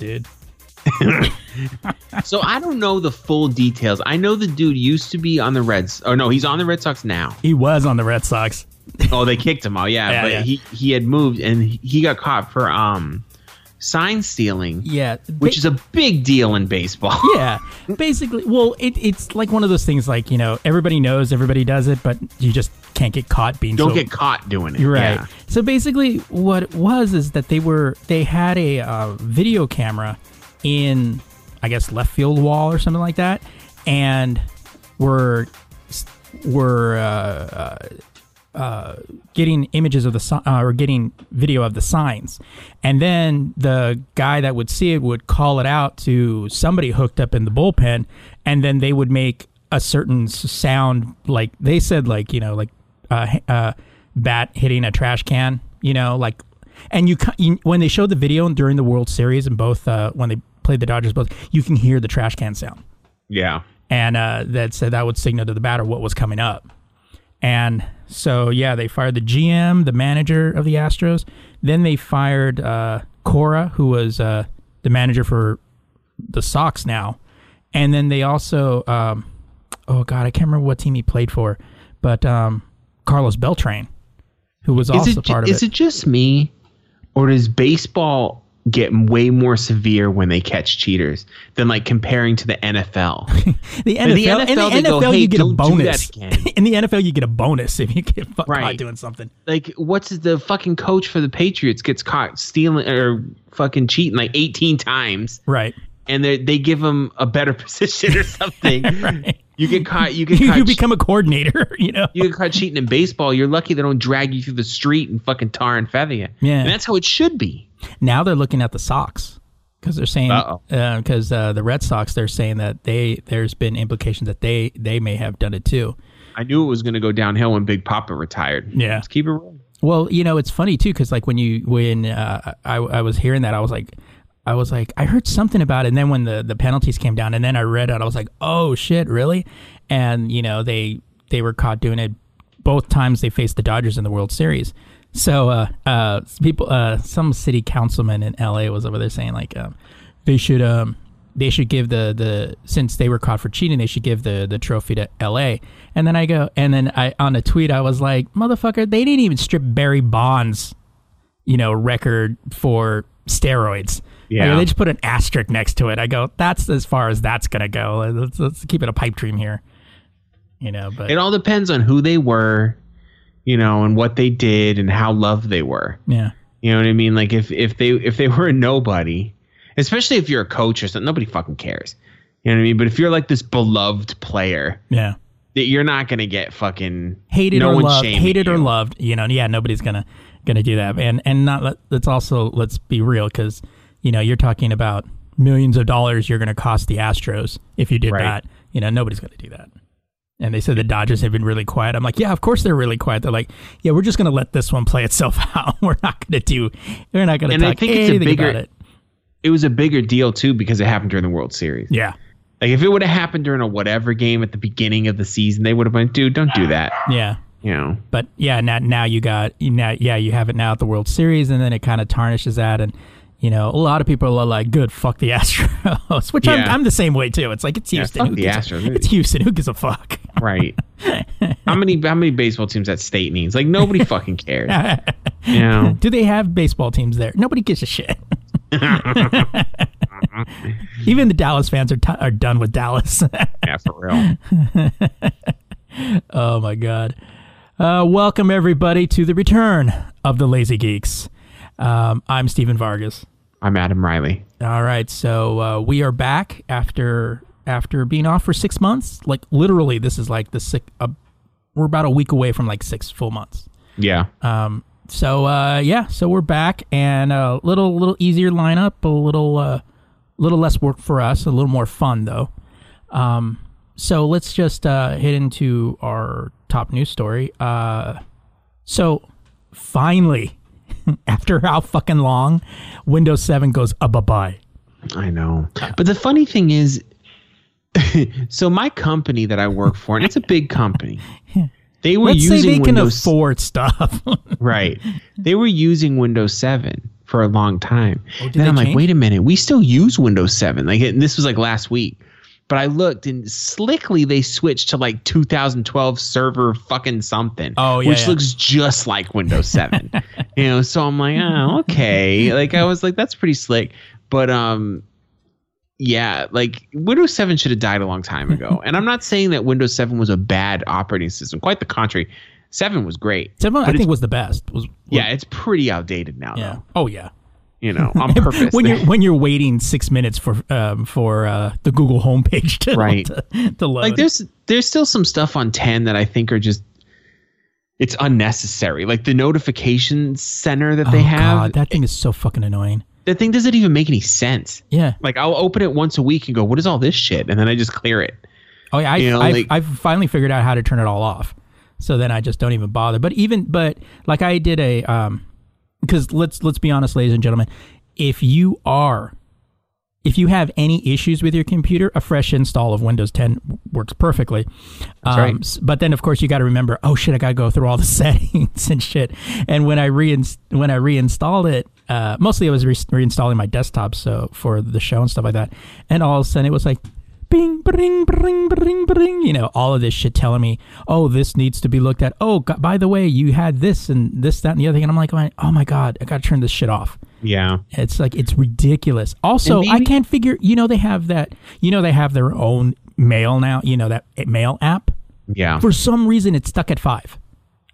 Dude. So I don't know the full details. I know the dude used to be on the Reds. Oh no, he's on the Red Sox now. He was on the Red Sox. Oh, they kicked him out. Yeah, Yeah, but yeah. he he had moved and he got caught for um sign stealing, Yeah. which is a big deal in baseball. yeah, basically. Well, it, it's like one of those things. Like you know, everybody knows, everybody does it, but you just can't get caught being. Don't so, get caught doing it. You're right. Yeah. So basically, what it was is that they were they had a uh, video camera in, I guess, left field wall or something like that, and were were uh, uh, getting images of the si- uh, or getting video of the signs, and then the guy that would see it would call it out to somebody hooked up in the bullpen, and then they would make a certain sound like they said like you know like uh, uh, bat hitting a trash can, you know like, and you, you when they showed the video during the World Series and both uh, when they played the Dodgers both, you can hear the trash can sound Yeah. and uh, that said that would signal to the batter what was coming up. And so yeah, they fired the GM, the manager of the Astros. Then they fired uh, Cora, who was uh, the manager for the Sox now. And then they also, um, oh god, I can't remember what team he played for, but um, Carlos Beltran, who was Is also it part of is it. it just me, or does baseball get way more severe when they catch cheaters than like comparing to the NFL? The In the NFL, in the NFL, go, "Hey, you get a don't do that bonus. in the NFL, you get a bonus if you get caught Right. doing something. like what's the fucking coach for the Patriots gets caught stealing or fucking cheating like 18 times Right. and they they give him a better position or something. Right. You get caught you get You, caught you become a coordinator, you know. you get caught cheating in baseball. You're lucky they don't drag you through the street and fucking tar and feather you. Yeah. And that's how it should be. Now they're looking at the Sox because they're saying because uh, the Red Sox they're saying that they there's been implications that they they may have done it too. I knew it was going to go downhill when Big Papi retired. Yeah. Let's keep it rolling. Well, you know, it's funny too because like when you when uh, I I was hearing that I was like. I was like, I heard something about it, and then when the, the penalties came down, and then I read it, I was like, oh shit, really? And you know, they they were caught doing it both times they faced the Dodgers in the World Series. So uh, uh, people, uh, some city councilman in LA was over there saying like, um, they should um, they should give the the since they were caught for cheating, they should give the the trophy to LA. And then I go, and then I on a tweet I was like, motherfucker, they didn't even strip Barry Bonds, you know, record for steroids. Yeah. Like, they just put an asterisk next to it. I go, that's as far as that's gonna go. Let's, let's keep it a pipe dream here. You know, but It all depends on who they were, you know, and what they did and how loved they were. yeah, You know what I mean? Like if if they if they were a nobody, especially if you're a coach or something, nobody fucking cares. You know what I mean? But if you're like this beloved player, yeah, that you're not gonna get fucking hated no or loved, hated or you. loved. You know, yeah, nobody's gonna gonna do that. And and not let, let's also let's be real because you know you're talking about millions of dollars you're gonna cost the Astros if you did Right. that. You know, nobody's gonna do that. And they said the Dodgers have been really quiet. I'm like, yeah, of course they're really quiet. They're like, yeah, we're just gonna let this one play itself out. we're not gonna do. We're not gonna And I talk think it's a anything bigger- about it. It was a bigger deal too because it happened during the World Series. Yeah, Like if it would have happened during a whatever game at the beginning of the season, they would have been, dude, don't do that. yeah. You know. But yeah, now now you got now yeah you have it now at the World Series, and then it kind of tarnishes that, and you know a lot of people are like, "Good, fuck the Astros," which I'm, I'm the same way too. It's like it's Yeah, Houston. fuck Who the gives a- Astros. it's Houston. Who gives a fuck? Right. how many how many baseball teams that state needs? Like nobody fucking cares. You know. Do they have baseball teams there? Nobody gives a shit. Even the Dallas fans are t- are done with Dallas. Yeah, for real. oh my god! Uh, welcome everybody to the return of the Lazy Geeks. Um, I'm Steven Vargas. I'm Adam Riley. All right, so uh, we are back after after being off for six months. Like literally, this is like the six. Uh, we're about a week away from like six full months. Yeah. Um, so uh, yeah, so we're back and a little little easier lineup, a little uh, little less work for us, a little more fun though. Um, so let's just uh, hit into our top news story. Uh, so finally, after how fucking long, Windows Seven goes uh, a bye bye. I know. But the funny thing is, so my company that I work for, and it's a big company, they were Let's say using they can Windows. afford stuff. right. They were using Windows 7 for a long time. Oh, then I'm like, wait a minute, we still use Windows 7. Like, and this was like last week. But I looked and slickly they switched to like 2012 server fucking something. Oh, yeah, Which yeah. looks just like Windows 7. you know, so I'm like, oh, okay. Like I was like, that's pretty slick. But um yeah, like Windows 7 should have died a long time ago. and I'm not saying that Windows 7 was a bad operating system. Quite the contrary. 7 was great. Seven, I think, was the best. Was, was Yeah, it's pretty outdated now, yeah. though. Oh yeah. You know, on purpose. when you're when you're waiting six minutes for um, for uh, the Google homepage to Right. to, to load. like there's there's still some stuff on 10 that I think are just it's unnecessary. Like the notification center that they oh, have, God, that thing is so fucking annoying. that thing doesn't even make any sense. Yeah. Like I'll open it once a week and go, "What is all this shit?" and then I just clear it. Oh yeah. I, You know, I've, like- I've finally figured out how to turn it all off. So then I just don't even bother. But even but like I did a um because let's let's be honest, ladies and gentlemen, if you are if you have any issues with your computer, a fresh install of Windows 10 works perfectly. Um, right. But then, of course, you got to remember, oh shit, I got to go through all the settings and shit. And when I reinst- when I reinstalled it, uh, mostly I was re- reinstalling my desktop so for the show and stuff like that. And all of a sudden, it was like, bing, bring, bring, bring, bring. You know, all of this shit telling me, oh, this needs to be looked at. Oh, God, by the way, you had this and this, that, and the other thing. And I'm like, oh my oh god, I got to turn this shit off. Yeah. It's like it's ridiculous. Also, And I can't figure. You know, they have that. You know, they have their own mail now. You know that eh, mail app. Yeah. For some reason, it's stuck at five.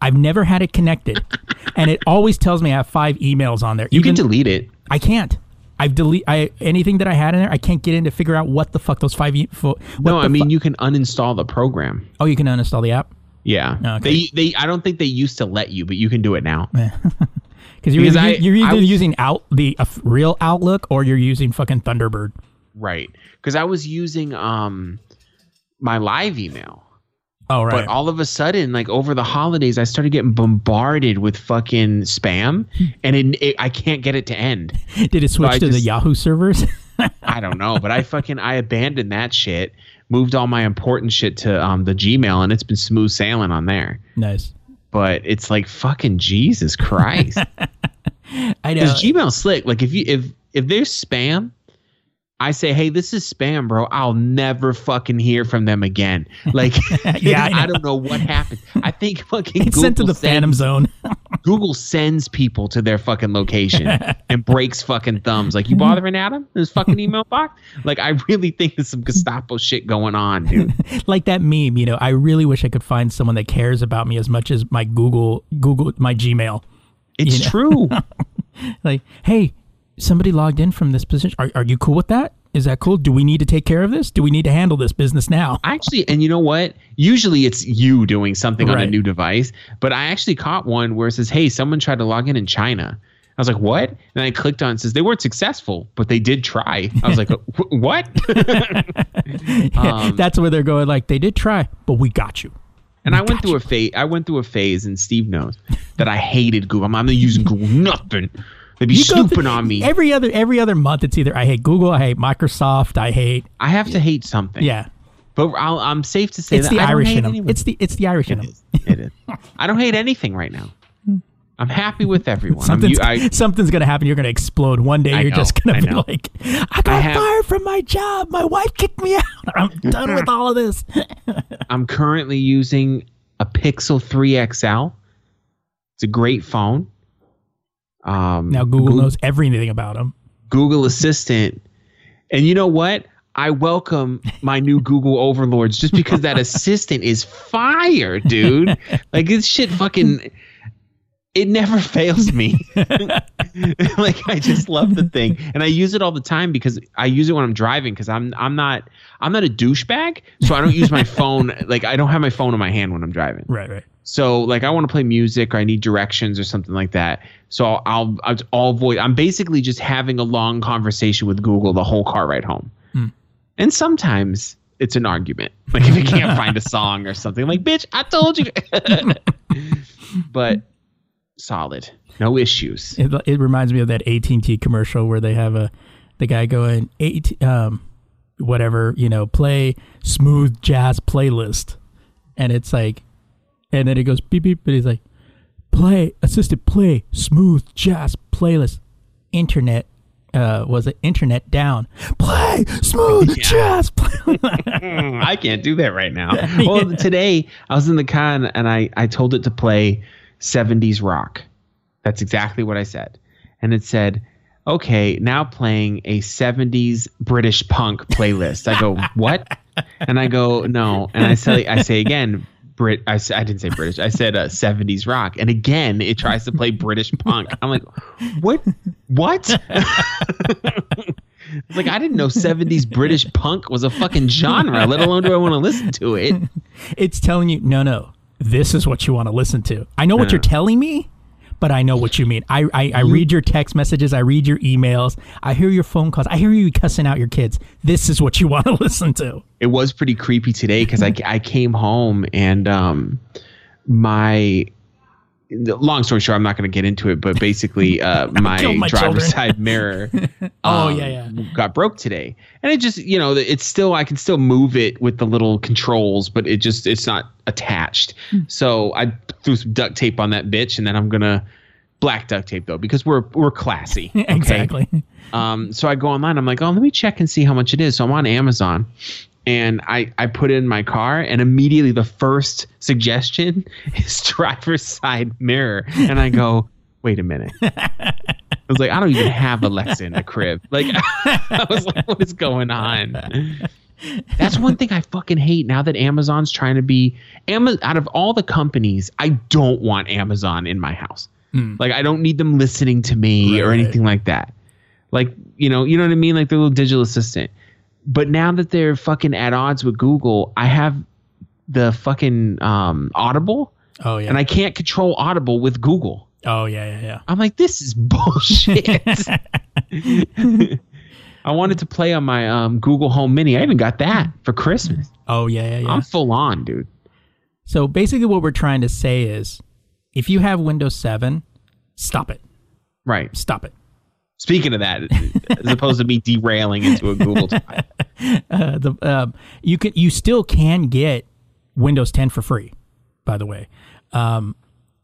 I've never had it connected, and it always tells me I have five emails on there. you can delete it. I can't. I've delete. I anything that I had in there. I can't get in to figure out what the fuck those five. E- fo- No, I mean fu- you can uninstall the program. oh, you can uninstall the app Yeah. Okay. They they I don't think they used to let you, but you can do it now. because you're, Because either- I- you're either was- using out the uh, real Outlook or you're using fucking Thunderbird. Right. Because I was using um my live email. Oh right. But all of a sudden, like over the holidays, I started getting bombarded with fucking spam, and it, it, I can't get it to end. Did it switch I to the Yahoo servers? I don't know, but I fucking I abandoned that shit, moved all my important shit to um the Gmail, and it's been smooth sailing on there. nice. But it's like fucking Jesus Christ, I know. because Gmail's slick. Like if you if if there's spam. I say, hey, this is spam, bro. I'll never fucking hear from them again. Like, Yeah, I I, don't know what happened. I think fucking it's sent to the Phantom Zone. Google sends people to their fucking location and breaks fucking thumbs. Like, you bothering Adam? His fucking email box? Like, I really think there's some Gestapo shit going on, dude. like that meme, you know, I really wish I could find someone that cares about me as much as my Google Google my Gmail. It's true. Like, hey, somebody logged in from this position. Are, are you cool with that? Is that cool? Do we need to take care of this? Do we need to handle this business now? Actually, and you know what? Usually it's you doing something on a new device, but I actually caught one where it says, "Hey, someone tried to log in in China." I was like, "What?" And I clicked on it, says they weren't successful, but they did try. I was like, "Wh- "What?" Um, That's where they're going. Like they did try, but we got you. And I went through a phase. I went through a phase, and Steve knows that I hated Google. I'm not using Google nothing. They'd be You snooping through- on me. every other every other month. It's either I hate Google, I hate Microsoft, I hate I have to hate something. yeah. but I'll, I'm safe to say It's that the I Irish hate in them. It's the it's the Irish in It them. It is. I don't hate anything right now. I'm happy with everyone. Something's, I, something's gonna happen. You're gonna explode one day. I You're know, just gonna I be know. like, I got have- fired from my job. My wife kicked me out. I'm done with all of this. I'm currently using a Pixel 3 XL. It's a great phone. Um, Now Google Goo- knows everything about them. Google Assistant. And you know what? I welcome my new Google overlords just because that assistant is fire, dude. Like this shit fucking it never fails me. like I just love the thing. And I use it all the time because I use it when I'm driving because I'm I'm not I'm not a douchebag. So I don't use my phone like I don't have my phone in my hand when I'm driving. Right, right. So like I want to play music or I need directions or something like that. So I'll I'll, I'll all voice. I'm basically just having a long conversation with Google the whole car ride home. Hmm. And sometimes it's an argument. Like if you can't find a song or something, I'm like bitch, I told you. but solid, no issues. It, it reminds me of that AT and T commercial where they have a the guy going eight um whatever you know play smooth jazz playlist, and it's like, and then it goes beep beep, but he's like, play assisted play smooth jazz playlist, internet. Uh, was it internet down? Play smooth Yeah. jazz. Play- I can't do that right now. Well, today I was in the and, and I, I told it to play 70s rock. That's exactly what I said. And it said, okay, now playing a 70s British punk playlist. I go, what? And I go, no. And I say, I say again, Brit. I, I didn't say British. I said uh, 70s rock. And again, it tries to play British punk. I'm like, what? What? It's like I didn't know 70s British punk was a fucking genre, let alone do I want to listen to it. it's telling you no, no. This is what you want to listen to. I know what you're telling me, but I know what you mean. I, I, I read your text messages. I read your emails. I hear your phone calls. I hear you cussing out your kids. This is what you want to listen to. It was pretty creepy today because I, I came home and um my long story short, I'm not going to get into it, but basically uh my, my driver's side mirror Oh, um, yeah, yeah. got broke today. And it just, you know, it's still I can still move it with the little controls, but it just it's not attached. Hmm. So I threw some duct tape on that bitch and then I'm going to black duct tape though because we're we're classy. okay? exactly. Um, so I go online. I'm like, oh, let me check and see how much it is. So I'm on Amazon, and I I put it in my car, and immediately the first suggestion is driver's side mirror, and I go, wait a minute. I was like, I don't even have Alexa in the crib. Like, I was like, what is going on? That's one thing I fucking hate now that Amazon's trying to be Amazon out of all the companies, I don't want Amazon in my house. Hmm. Like I don't need them listening to me or anything like that. Like, you know, you know what I mean? Like the little digital assistant. But now that they're fucking at odds with Google, I have the fucking um, Audible Oh yeah. and I can't control Audible with Google. oh yeah, yeah, yeah. I'm like, this is bullshit. I wanted to play on my um, Google Home Mini. I even got that for Christmas. Oh yeah, yeah, yeah. I'm full on, dude. So basically, what we're trying to say is, if you have Windows 7, stop it. Right. Stop it. Speaking of that, as opposed to me derailing into a Google tie. Uh, the um, you can you still can get Windows 10 for free. By the way, um,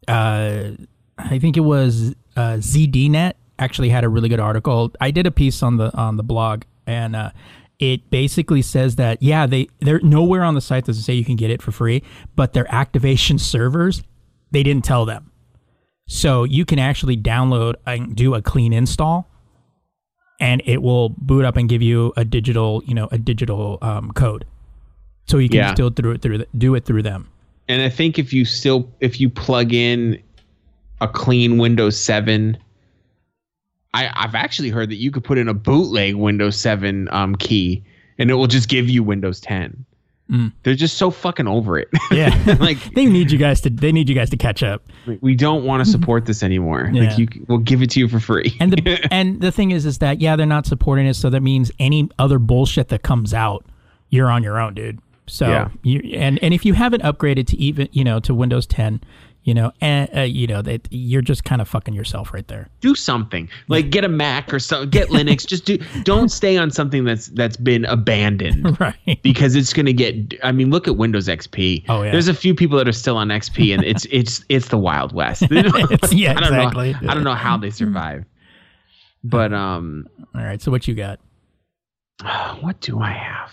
uh, I think it was uh, ZDNet actually had a really good article. I did a piece on the on the blog, and uh, it basically says that yeah, they they're nowhere on the site does it say you can get it for free, but their activation servers they didn't tell them. So you can actually download and do a clean install, and it will boot up and give you a digital, you know, a digital um, code. So you can Yeah. still through it through the, do it through them. And I think if you still if you plug in a clean Windows 7 I, I've actually heard that you could put in a bootleg Windows 7 um, key and it will just give you Windows 10. Mm. They're just so fucking over it. Yeah, like they need you guys to they need you guys to catch up. we don't want to support this anymore. Yeah. Like you, we'll give it to you for free. And the and the thing is, is that yeah, they're not supporting it, so that means any other bullshit that comes out, you're on your own, dude. So Yeah. you and and if you haven't upgraded to even you know to Windows 10, you know, and uh, you know that you're just kind of fucking yourself right there. do something like get a Mac or something. Get Linux. just do. Don't stay on something that's that's been abandoned. Right. because it's going to get i mean look at windows xp Oh, yeah. there's a few people that are still on xp and it's it's it's the wild west It's- yeah, I don't exactly. know, i don't know how they survive but um All right. So what you got? what do i have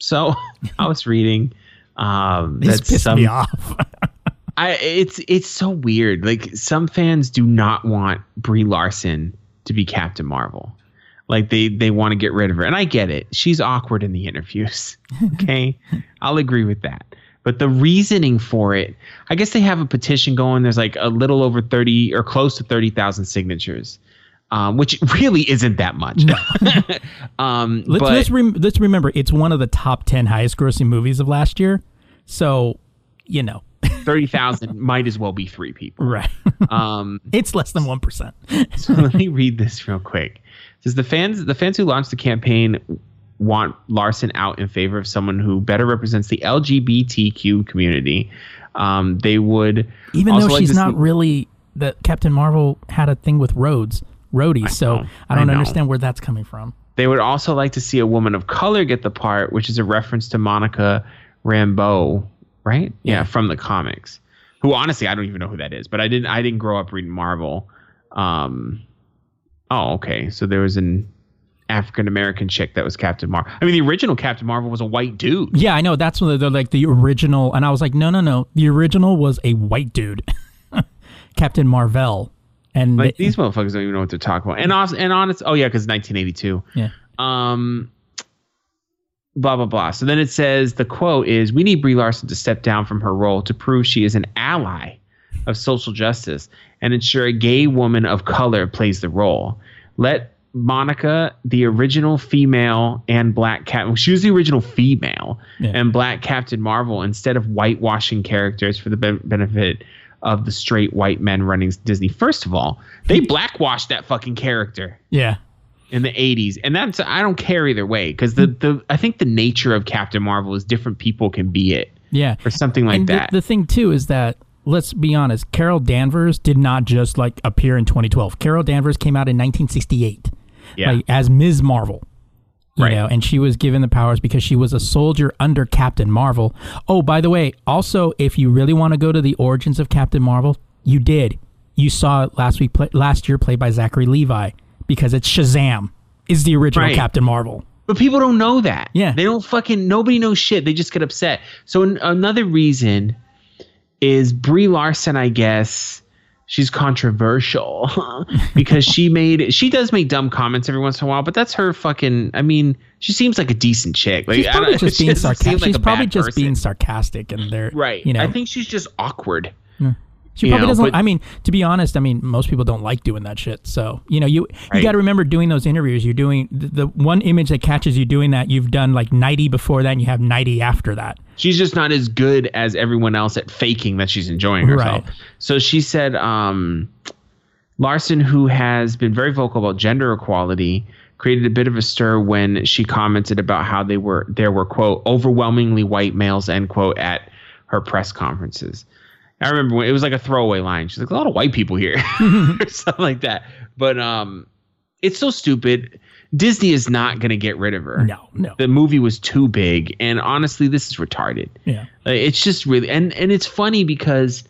so i was reading um This that pissed some me off. I it's it's so weird. Like some fans do not want Brie Larson to be Captain Marvel. Like they they want to get rid of her. And I get it. She's awkward in the interviews. Okay? I'll agree with that. But the reasoning for it, I guess they have a petition going. There's like a little over 30 or close to 30,000 signatures. Um, which really isn't that much. um, let's but let's, rem- let's remember it's one of the top 10 highest grossing movies of last year. So, you know, 30,000 might as well be three people. right. Um, it's less than 1%. so let me read this real quick. It says the fans the fans who launched the campaign want Larson out in favor of someone who better represents the LGBTQ community. Um, they would Even though she's to not see- really the Captain Marvel had a thing with Rhodes, roadies. so I don't I understand where that's coming from. They would also like to see a woman of color get the part, which is a reference to Monica Rambeau, right? Yeah, from the comics. Who honestly I don't even know who that is, but I didn't I didn't grow up reading Marvel. Um, oh, okay. So there was an African American chick that was Captain Marvel. I mean, the original Captain Marvel was a white dude. Yeah, I know. That's one of the like the original, and I was like, no, no, no. The original was a white dude, Captain Marvel, and Like they- these motherfuckers don't even know what they're talking about. And also, and honest, oh yeah, because 1982. yeah, um blah blah blah. So then it says the quote is we need brie larson to step down from her role to prove she is an ally of social justice and ensure a gay woman of color plays the role. Let monica the original female and black cat she was the original female Yeah. and black captain marvel instead of whitewashing characters for the ben- benefit of the straight white men running disney. First of all they blackwashed that fucking character. Yeah, in the 80s and that's i don't care either way because the, the i think the nature of captain marvel is different people can be it yeah. or something like and the- that The, thing too is that let's be honest, Carol Danvers did not just like appear in 2012. Carol Danvers came out in 1968, yeah like as Ms. Marvel. You Right. know, and she was given the powers because she was a soldier under Captain Marvel. Oh, by the way, also, if you really want to go to the origins of Captain Marvel, you did. You saw it last week, play, last year, played by Zachary Levi, because it's Shazam is the original Right. Captain Marvel. but people don't know that. Yeah. they don't fucking nobody knows shit. They just get upset. So an, another reason is brie larson i guess she's controversial because she made she does make dumb comments every once in a while but that's her fucking i mean she seems like a decent chick. Like She's probably just being sarcastic. like She's a probably just being sarcastic, and they're right. You know, i think she's just awkward She You probably know, doesn't. but- I mean, to be honest, I mean, most people don't like doing that shit. So you know, you you Right. got to remember doing those interviews. You're doing the, the one image that catches you doing that. You've done like 90 before that, and you have 90 after that. she's just not as good as everyone else at faking that she's enjoying herself. Right. So she said, um, Larson, who has been very vocal about gender equality, created a bit of a stir when she commented about how they were there were quote overwhelmingly white males end quote at her press conferences. I remember when it was like a throwaway line. She's like a lot of white people here, or something like that. But um, it's so stupid. Disney is not going to get rid of her. No, no, The movie was too big, and honestly, this is retarded. yeah, Like, It's just really and and it's funny because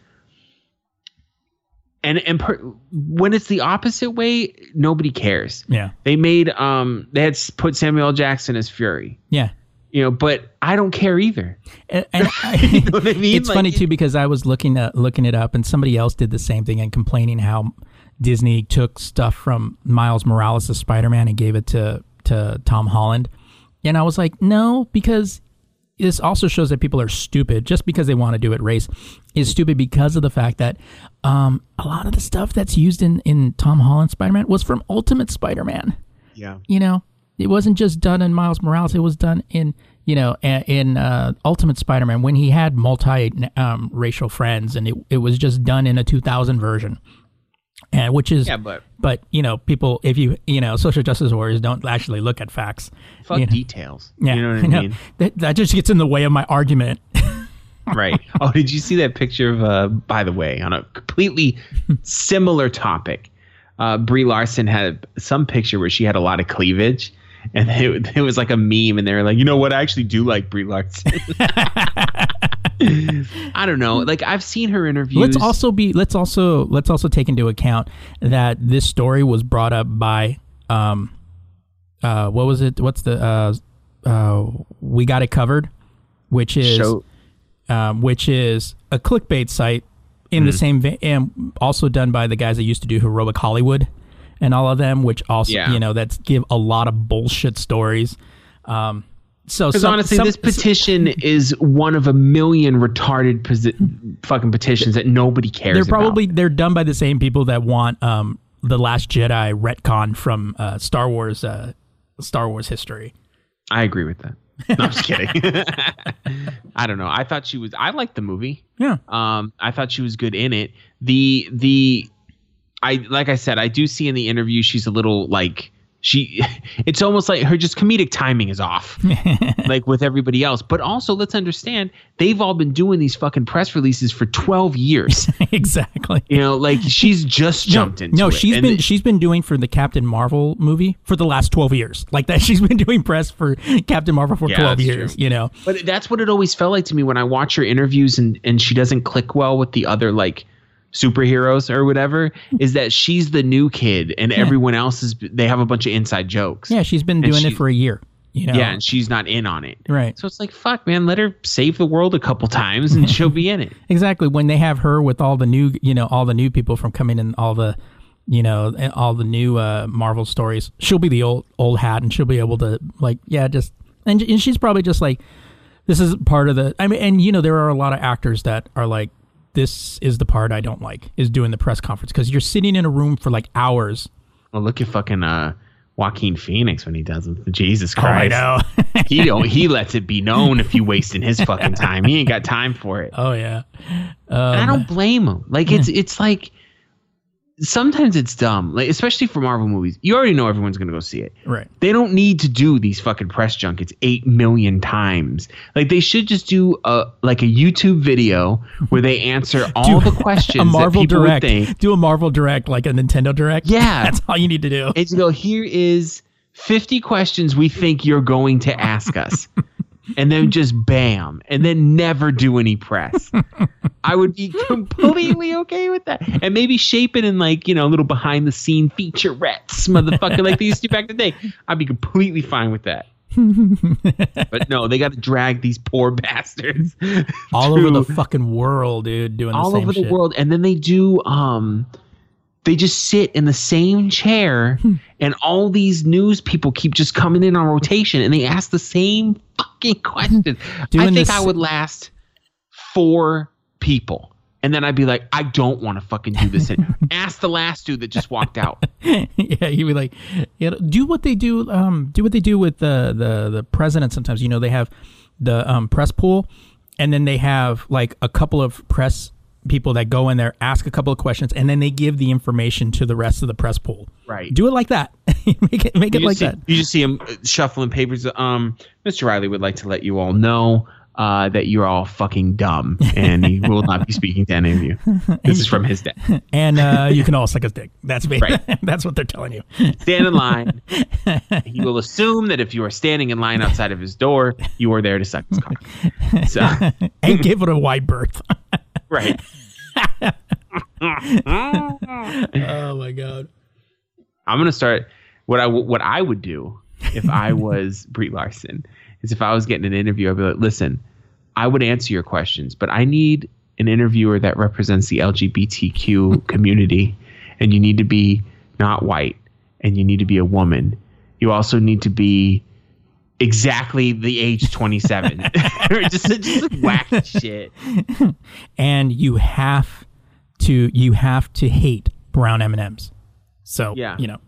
and and per, when it's the opposite way, nobody cares. yeah, They made um they had put Samuel Jackson as Fury, yeah. You know, but I don't care either. And, and You know what I mean? it's Like, funny too because I was looking at looking it up, and somebody else did the same thing and complaining how Disney took stuff from Miles Morales as Spider Man and gave it to to Tom Holland, and I was like, no, because this also shows that people are stupid just because they want to do it. Race is stupid because of the fact that um, a lot of the stuff that's used in in Tom Holland Spider Man was from Ultimate Spider Man. Yeah. You know, it wasn't just done in Miles Morales; it was done in you know in uh, Ultimate Spider Man when he had multi um, racial friends, and it it was just done in a 2000 version. And which is Yeah, but but you know people if you you know social justice warriors don't actually look at facts fuck you know. details. yeah You know what I mean? that, that just gets in the way of my argument right. Oh, did you see that picture of? Uh, by the way, on a completely similar topic, uh, Brie Larson had some picture where she had a lot of cleavage, and it, it was like a meme, and they were like, you know what? I actually do like Brie Larson. I don't know. Like I've seen her interviews. let's also be let's also let's also take into account that this story was brought up by um uh what was it what's the uh uh we got it covered which is show. um, which is a clickbait site in Hmm. the same vein, and also done by the guys that used to do Heroic Hollywood and all of them, which also Yeah. you know that give a lot of bullshit stories. Um, so Because honestly, some- this petition is one of a million retarded posi- fucking petitions that nobody cares. they're about. probably they're done by the same people that want um, the Last Jedi retcon from uh, Star Wars uh, Star Wars history. I agree with that. No, I'm just kidding. I don't know. I thought she was. I liked the movie. Yeah, Um, I thought she was good in it. The the, I like I said, I do see in the interview she's a little like she. It's almost like her just comedic timing is off, like with everybody else. But also, let's understand they've all been doing these fucking press releases for 12 years. exactly. you know, like she's just jumped no, into no, it. she's And been it- she's been doing for the Captain Marvel movie for the last twelve years. Like that, she's been doing press for Captain Marvel for Yeah, twelve years. true. You know, But that's what it always felt like to me when I watch her interviews and and she doesn't click well with the other like superheroes or whatever is that she's the new kid and everyone else is they have a bunch of inside jokes. yeah, she's been doing she- it for a year. You know, Yeah, and she's not in on it. right. So it's like fuck man, let her save the world a couple times and she'll be in it. Exactly. When they have her with all the new, you know, all the new people from coming in, all the, you know, all the new uh, Marvel stories, she'll be the old old hat, and she'll be able to like, yeah, just and and she's probably just like, this is part of the. I mean, and you know, there are a lot of actors that are like, this is the part I don't like is doing the press conference because you're sitting in a room for like hours. Well, look at fucking uh Joaquin Phoenix when he does it. Jesus Oh, Christ. know. he don't he lets it be known if you wasting his fucking time. He ain't got time for it. oh yeah. and I don't blame him. Like it's it's like sometimes it's dumb. Like especially for Marvel movies, you already know everyone's gonna go see it. Right. They don't need to do these fucking press junkets eight million times. Like they should just do a like a YouTube video where they answer all the questions A Marvel that people Direct. Do a Marvel Direct like a Nintendo Direct. Yeah. That's all you need to do. To go here is fifty questions we think you're going to ask us. and then just bam, and then never do any press. I would be completely okay with that. And maybe shape it in like, you know, little behind the scene featurettes, motherfucker, like they used to back in the day. I'd be completely fine with that. but no, they got to drag these poor bastards all over the fucking world, dude, doing the all over the shit. world. And then they do, um, they just sit in the same chair, Hmm. and all these news people keep just coming in on rotation, and they ask the same fucking questions. I think this- I would last four people. And then I'd be like, I don't want to fucking do this. Ask the last dude that just walked out. yeah, you'd be like, you know, do what they do. Um, do what they do with the the the president. Sometimes you know they have the um press pool, and then they have like a couple of press people that go in there, ask a couple of questions, and then they give the information to the rest of the press pool. Right. Do it like that. make it make it like see, that. You just see him uh, shuffling papers. Um, Mr. Riley would like to let you all know uh, that you're all fucking dumb, and he will not be speaking to any of you. This is from his dad. And uh, you can all suck his dick. That's me. Right. That's what they're telling you. Stand in line. he will assume that if you are standing in line outside of his door, you are there to suck his cock. So, and give it a wide berth. Right. oh my god. I'm gonna start. What I w- what I would do if I was Brie Larson is if I was getting an interview, I'd be like, listen, I would answer your questions, but I need an interviewer that represents the LGBTQ community, and you need to be not white, and you need to be a woman. You also need to be exactly the age 27. just, just whack shit. and you have to you have to hate brown M and M's. So Yeah. you know,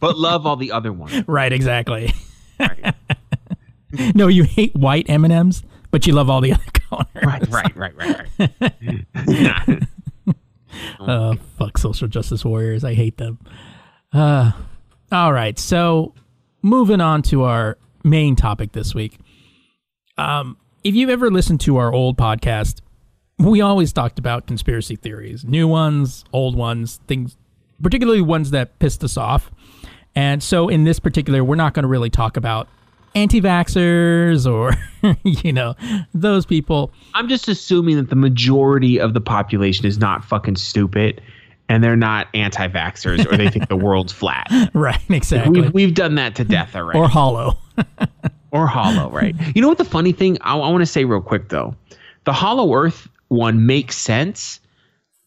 But love all the other ones. right? Exactly. Right, no, you hate white M and M's, but you love all the other colors. right, right, right, right. right. Uh, fuck social justice warriors. I hate them. Uh, all right. So moving on to our main topic this week. Um, if you've ever listened to our old podcast, we always talked about conspiracy theories, new ones, old ones, things, particularly ones that pissed us off. And so in this particular, we're not going to really talk about anti-vaxxers or you know those people I'm just assuming that the majority of the population is not fucking stupid and they're not anti vaxxers or they think the world's flat. right exactly We've, we've done that to death already. or hollow or hollow, right? You know what the funny thing I, I want to say real quick though, the Hollow Earth one makes sense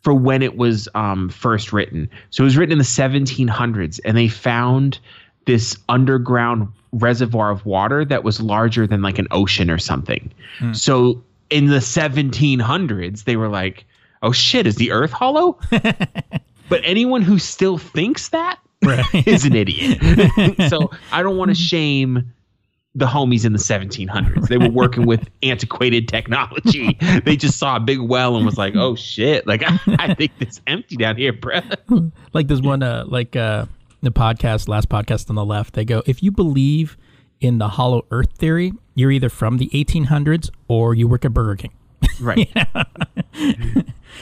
for when it was um, first written. So it was written in the 1700s, and they found this underground reservoir of water that was larger than like an ocean or something. So in the 1700s, they were like, "Oh shit, is the Earth hollow?" but anyone who still thinks that right is an idiot. so I don't want to shame the homies in the 1700s. They were working with antiquated technology. They just saw a big well and was like, "Oh shit! Like I, I think it's empty down here, bro." like there's one uh like uh the podcast last podcast on the left they go if you believe in the hollow earth theory you're either from the 1800s or you work at burger king Right.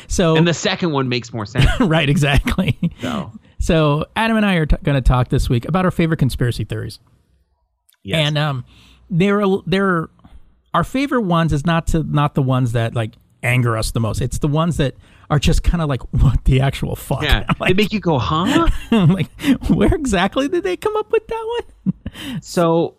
So And the second one makes more sense. right exactly So so adam and i are t- going to talk this week about our favorite conspiracy theories yes. and um they're they're our favorite ones is not to not the ones that like anger us the most it's the ones that are just kind of like what the actual fuck yeah, they like, make you go, "Huh?" like where exactly did they come up with that one So,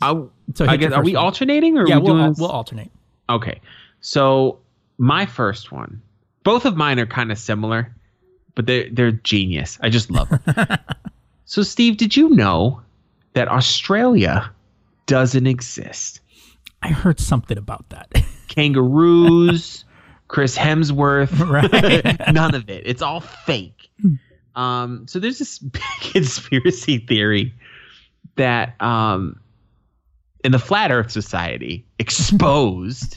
I, So I guess are we one. alternating or yeah we we'll, we'll alternate Okay. So my first one, both of mine are kind of similar, but they're they're genius. I just love them. so Steve, did you know that Australia doesn't exist? I heard something about that. Kangaroos, Chris Hemsworth, Right. none of it. It's all fake. Um, so there's this big conspiracy theory that um, in the Flat Earth Society exposed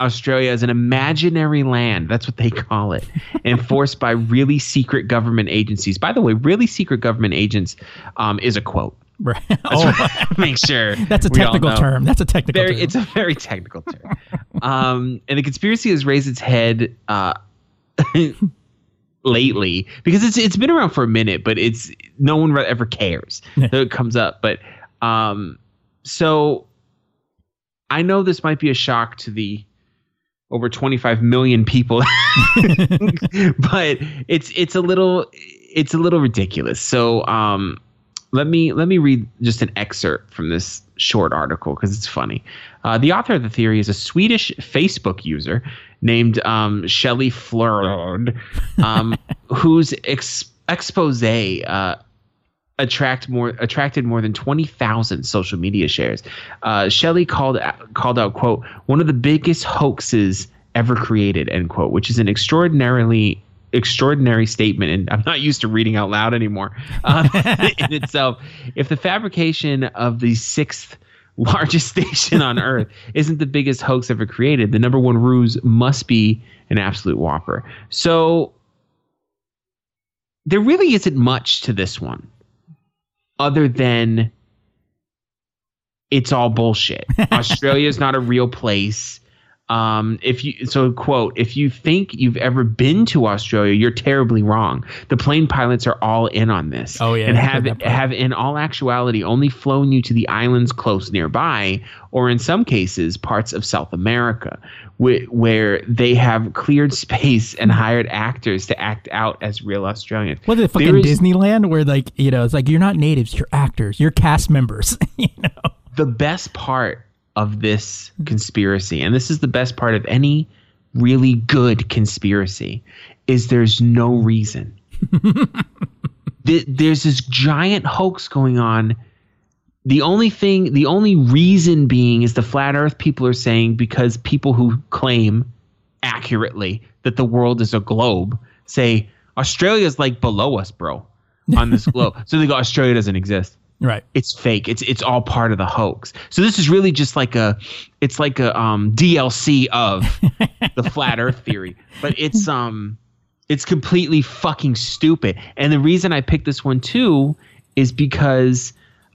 Australia as an imaginary land. That's what they call it, enforced by really secret government agencies. By the way, really secret government agents um, is a quote. right. Oh, Make sure that's a technical term. That's a technical Very, term. it's a very technical term. um, and the conspiracy has raised its head uh, lately because it's it's been around for a minute, but it's no one ever cares. So it comes up, but um, so I know this might be a shock to the over 25 million people, but it's it's a little it's a little ridiculous. So um, let me let me read just an excerpt from this short article because it's funny. Uh, the author of the theory is a Swedish Facebook user named um, Shelley Flurd, um, whose ex- expose uh, attract more attracted more than 20,000 social media shares. Uh, Shelley called called out quote one of the biggest hoaxes ever created end quote, which is an extraordinarily extraordinary statement and I'm not used to reading out loud anymore um, in itself. If the fabrication of the sixth largest station on earth isn't the biggest hoax ever created, the number one ruse must be an absolute whopper. So there really isn't much to this one other than it's all bullshit. Australia is not a real place. Um, if you so quote, if you think you've ever been to Australia, you're terribly wrong. The plane pilots are all in on this. Oh, yeah, and have have in all actuality only flown you to the islands close nearby, or in some cases parts of South America, wh- where they have cleared space and hired actors to act out as real Australians. what is it, fucking is- Disneyland? Where like you know, it's like you're not natives, you're actors, you're cast members. you know, the best part of this mm-hmm. conspiracy, and this is the best part of any really good conspiracy, is there's no reason. Th- there's this giant hoax going on The only thing, the only reason being is the flat Earth people are saying because people who claim accurately that the world is a globe say Australia's like below us, bro, on this globe. So they go, Australia doesn't exist. Right. It's fake. It's it's all part of the hoax. So this is really just like a, it's like a um, DLC of the flat Earth theory, but it's um, it's completely fucking stupid. And the reason I picked this one too is because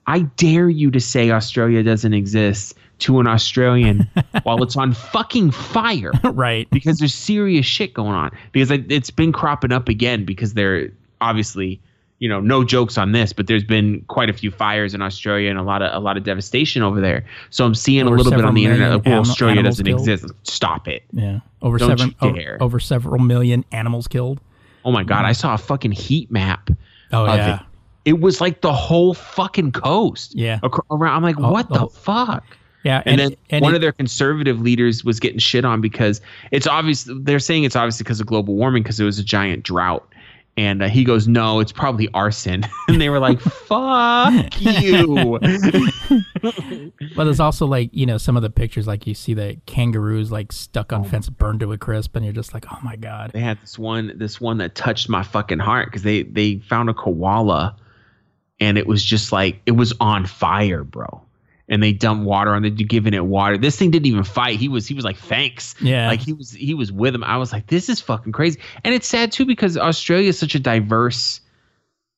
I dare you to say Australia doesn't exist to an Australian while it's on fucking fire right. because there's serious shit going on. Because it's been cropping up again because they're obviously, you know, no jokes on this, but there's been quite a few fires in Australia and a lot of a lot of devastation over there. So I'm seeing Over a little bit on the internet like, well, Australia doesn't killed. exist. Stop it. Yeah. Over Don't seven you o- over several million animals killed. Oh my god, I saw a fucking heat map. Oh yeah. it. It was like the whole fucking coast. Yeah. Around. I'm like, Oh, what the the fuck? Yeah. And, then and one it- of their conservative leaders was getting shit on because it's obvious. They're saying it's obviously because of global warming because it was a giant drought. And uh, he goes, no, it's probably arson. and they were like, fuck you. But there's also like you know some of the pictures like you see the kangaroos like stuck Oh on fence burned to a crisp and you're just like oh my god they had this one, this one that touched my fucking heart because they they found a koala, and it was just like it was on fire, bro. And they dumped water on it, giving it water. This thing didn't even fight. He was he was like thanks. Yeah. like he was he was with him. I was like, this is fucking crazy. And it's sad too because Australia is such a diverse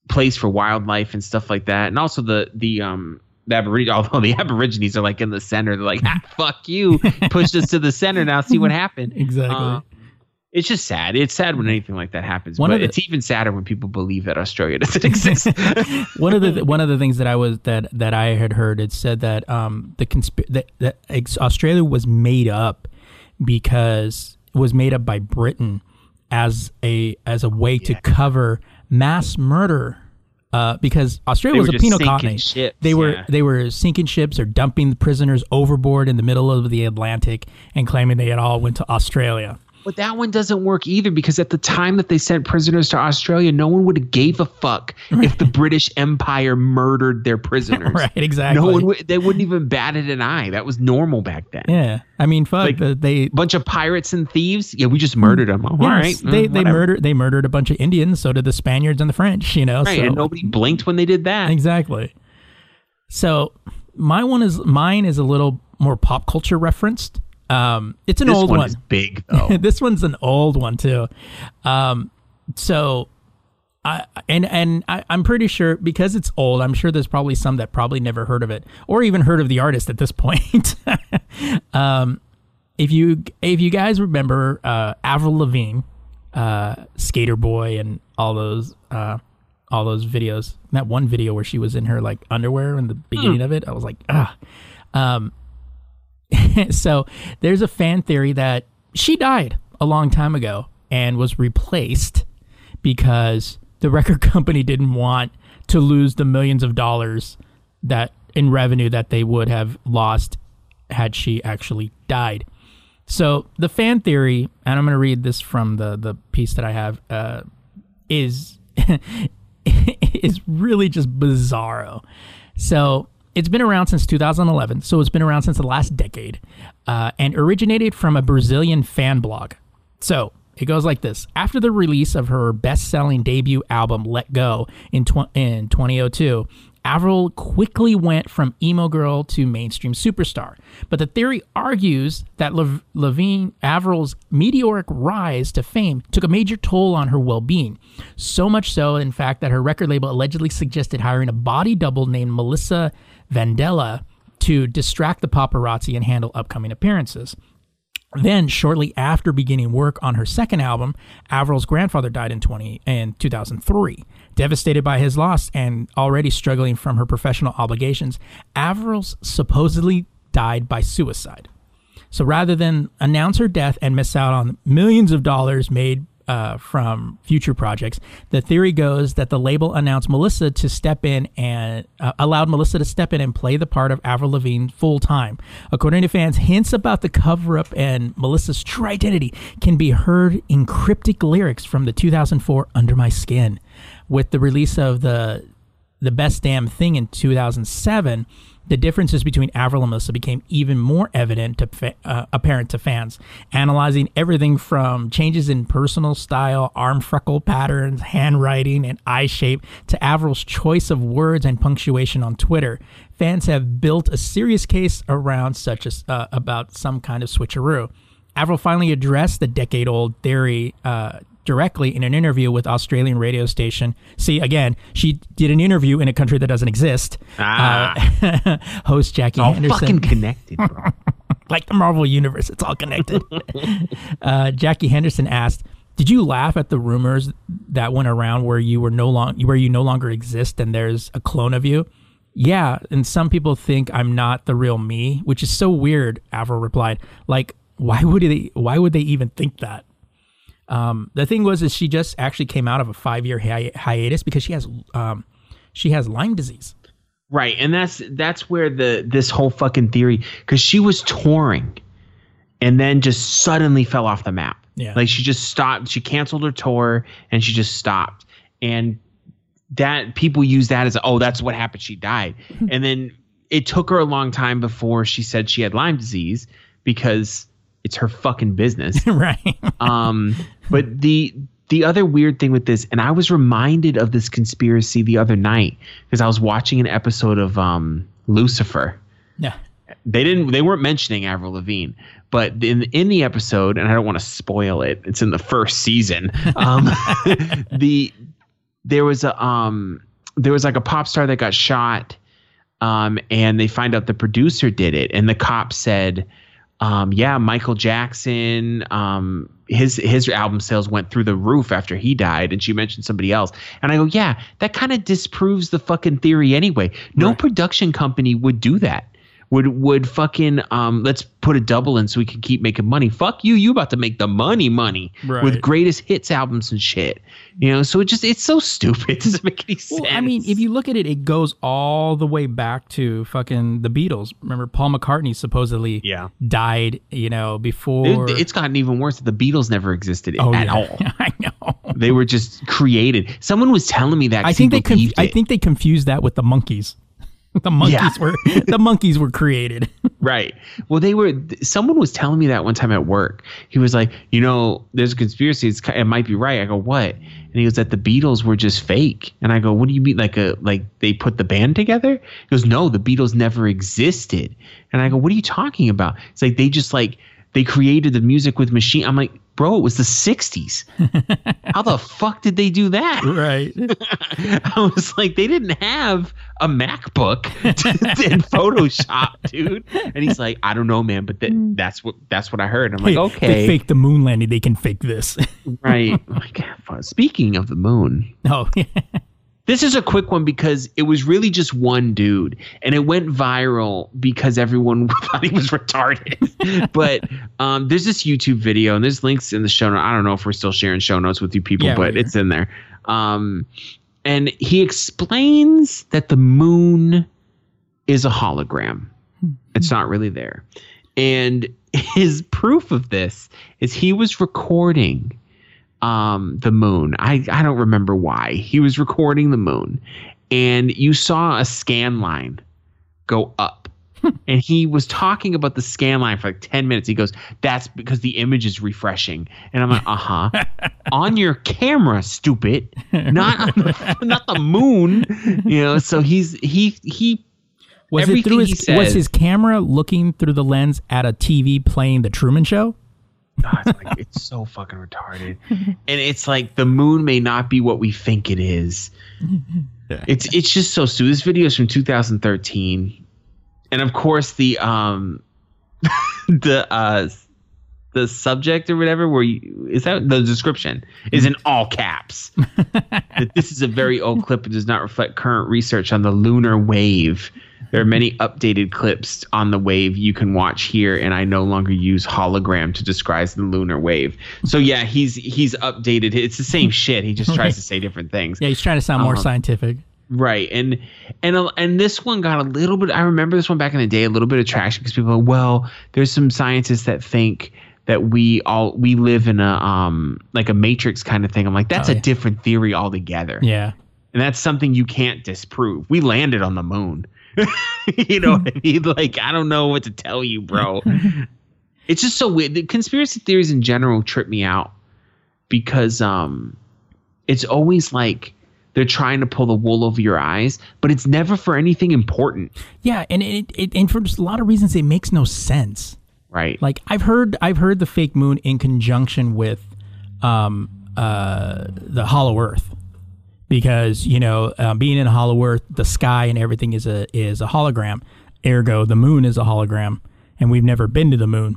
place for wildlife and stuff like that. And also the the um the Aborigines, although the Aborigines are like in the center, they're like, ah, fuck you, pushed us to the center. Now see what happened. exactly Um, it's just sad. It's sad when anything like that happens. One but the- it's even sadder when people believe that Australia doesn't exist. one of the one of the things that I was that that I had heard it said that um the consp- that, that ex- Australia was made up because it was made up by Britain as a as a way to cover mass murder. Uh, because Australia They was a penal colony. ships, they were yeah. they were sinking ships or dumping the prisoners overboard in the middle of the Atlantic and claiming they had all went to Australia. But that one doesn't work either because at the time that they sent prisoners to Australia, no one would have gave a fuck if the British Empire murdered their prisoners. Right, exactly. No one would. They wouldn't even batted an eye. That was normal back then. Yeah, I mean, fuck, Like, the, they Bunch of pirates and thieves. Yeah, we just murdered them. all Yes, right. they mm, they murdered they murdered a bunch of Indians. So did the Spaniards and the French. You know, Right, so and nobody blinked when they did that. exactly. So my one is mine is a little more pop culture referenced. Um, it's an This old one, one. big though. this one's an old one too. Um, so I and and I, I'm pretty sure because it's old. I'm sure there's probably some that probably never heard of it or even heard of the artist at this point. um, if you if you guys remember uh, Avril Lavigne, uh, Skater Boy, and all those uh, all those videos. That one video where she was in her like underwear in the beginning of it, I was like, ah. Um, so there's a fan theory that she died a long time ago and was replaced because the record company didn't want to lose the millions of dollars that in revenue that they would have lost had she actually died. So the fan theory, and I'm going to read this from the the piece that I have, uh, is is really just bizarro. So it's been around since 2011, so it's been around since the last decade, uh, and originated from a Brazilian fan blog. So it goes like this: After the release of her best-selling debut album "Let Go" in tw- in 2002. Avril quickly went from emo girl to mainstream superstar. But the theory argues that Lavigne Avril's meteoric rise to fame took a major toll on her well-being. So much so, in fact, that her record label allegedly suggested hiring a body double named Melissa Vandella to distract the paparazzi and handle upcoming appearances. Then, shortly after beginning work on her second album, Avril's grandfather died in 20 in 2003. Devastated by his loss and already struggling from her professional obligations, Avril's supposedly died by suicide. So rather than announce her death and miss out on millions of dollars made uh, from future projects, the theory goes that the label announced Melissa to step in and uh, allowed Melissa to step in and play the part of Avril Lavigne full time. According to fans, hints about the cover up and Melissa's true identity can be heard in cryptic lyrics from the 2004 Under My Skin. With the release of the the best damn thing in 2007 The differences between Avril and Melissa became even more evident to fa- uh, apparent to fans, analyzing everything from changes in personal style, arm freckle patterns, handwriting, and eye shape to Avril's choice of words and punctuation on Twitter. Fans have built a serious case around such as uh, about some kind of switcheroo. Avril finally addressed the decade-old theory uh, directly in an interview with Australian radio station. See, again, she did an interview in a country that doesn't exist. Ah. Uh, host Jackie all Henderson, fucking connected, bro. like the Marvel universe, it's all connected. uh, Jackie Henderson asked, "Did you laugh at the rumors that went around where you were no long where you no longer exist and there's a clone of you?" Yeah, and some people think I'm not the real me, which is so weird. Avril replied, "Like, why would they? Why would they even think that?" Um, the thing was, is she just actually came out of a five year hi- hiatus because she has um, she has Lyme disease. Right, and that's that's where the this whole fucking theory because she was touring, and then just suddenly fell off the map. Yeah. like she just stopped. She canceled her tour and she just stopped. And that people use that as oh that's what happened. She died, and then it took her a long time before she said she had Lyme disease because it's her fucking business. right. Um, but the the other weird thing with this, and I was reminded of this conspiracy the other night because I was watching an episode of um, Lucifer. yeah. They didn't. They weren't mentioning Avril Lavigne, but in in the episode, and I don't want to spoil it. It's in the first season. Um, the there was a um there was like a pop star that got shot, um, and they find out the producer did it, and the cop said, um, yeah, Michael Jackson, um, his his album sales went through the roof after he died, and she mentioned somebody else, and I go, yeah, that kind of disproves the fucking theory anyway. No Right. production company would do that. Would would fucking um let's put a double in so we can keep making money. Fuck you, you about to make the money money Right. with greatest hits albums and shit. You know, so it just it's so stupid. It doesn't make any sense. Well, I mean, if you look at it, it goes all the way back to fucking the Beatles. Remember, Paul McCartney supposedly Yeah. died, you know, before. It, it's gotten even worse. that The Beatles never existed oh, at yeah. all. I know. They were just created. Someone was telling me that. I 'cause think they conf- I think they confused that with the Monkees. the Monkees Yeah. were the Monkees were created. right. Well, they were. Someone was telling me that one time at work. He was like, you know, there's a conspiracy. It's, it might be right. I go, what? And he goes that the Beatles were just fake. And I go, what do you mean? Like a like they put the band together? He goes, no, the Beatles never existed. And I go, what are you talking about? It's like they just like they created the music with machine. I'm like, bro, it was the '60s. How the fuck did they do that? right. I was like, they didn't have a MacBook in Photoshop, dude. And he's like, I don't know, man, but that, hmm. that's what that's what I heard. I'm like, They okay, faked the moon landing. They can fake this. right. Like, speaking of the moon, oh, yeah. This is a quick one because it was really just one dude, and it went viral because everyone thought he was retarded. but um, there's this YouTube video, and there's links in the show notes. I don't know if we're still sharing show notes with you people, Yeah, but it's in there. Um, and he explains that the moon is a hologram. It's not really there. And his proof of this is he was recording um, the moon. I, I don't remember why. He was recording the moon, and you saw a scan line go up. and he was talking about the scan line for like 10 minutes. He goes, That's because the image is refreshing. And I'm like, Uh huh. on your camera, stupid. Not on the, not the moon. You know, so he's, he, he, Was it through his was his camera looking through the lens at a TV playing the Truman Show? It's, like, it's so fucking retarded. And it's like the moon may not be what we think it is. It's it's just so stupid. This video is from 2013. And of course the um the uh the subject or whatever where you is that the description is in all caps. that this is a very old clip and does not reflect current research on the lunar wave. There are many updated clips on the wave you can watch here, and I no longer use hologram to describe the lunar wave. So yeah, he's he's updated. It's the same shit. He just tries to say different things. Yeah, he's trying to sound more Uh-huh. scientific. Right, and and and this one got a little bit. I remember this one back in the day, a little bit of traction because people, are, well, there's some scientists that think that we all we live in a um like a matrix kind of thing. I'm like, that's Oh, a yeah. different theory altogether, Yeah. and that's something you can't disprove. We landed on the moon. you know what I mean? Like, I don't know what to tell you, bro. it's just so weird. The conspiracy theories in general trip me out because um it's always like they're trying to pull the wool over your eyes, but it's never for anything important. Yeah, and it, it and for just a lot of reasons it makes no sense. Right. Like I've heard I've heard the fake moon in conjunction with um uh the hollow earth because you know um, being in a hollow earth the sky and everything is a is a hologram. Ergo the moon is a hologram and we've never been to the moon.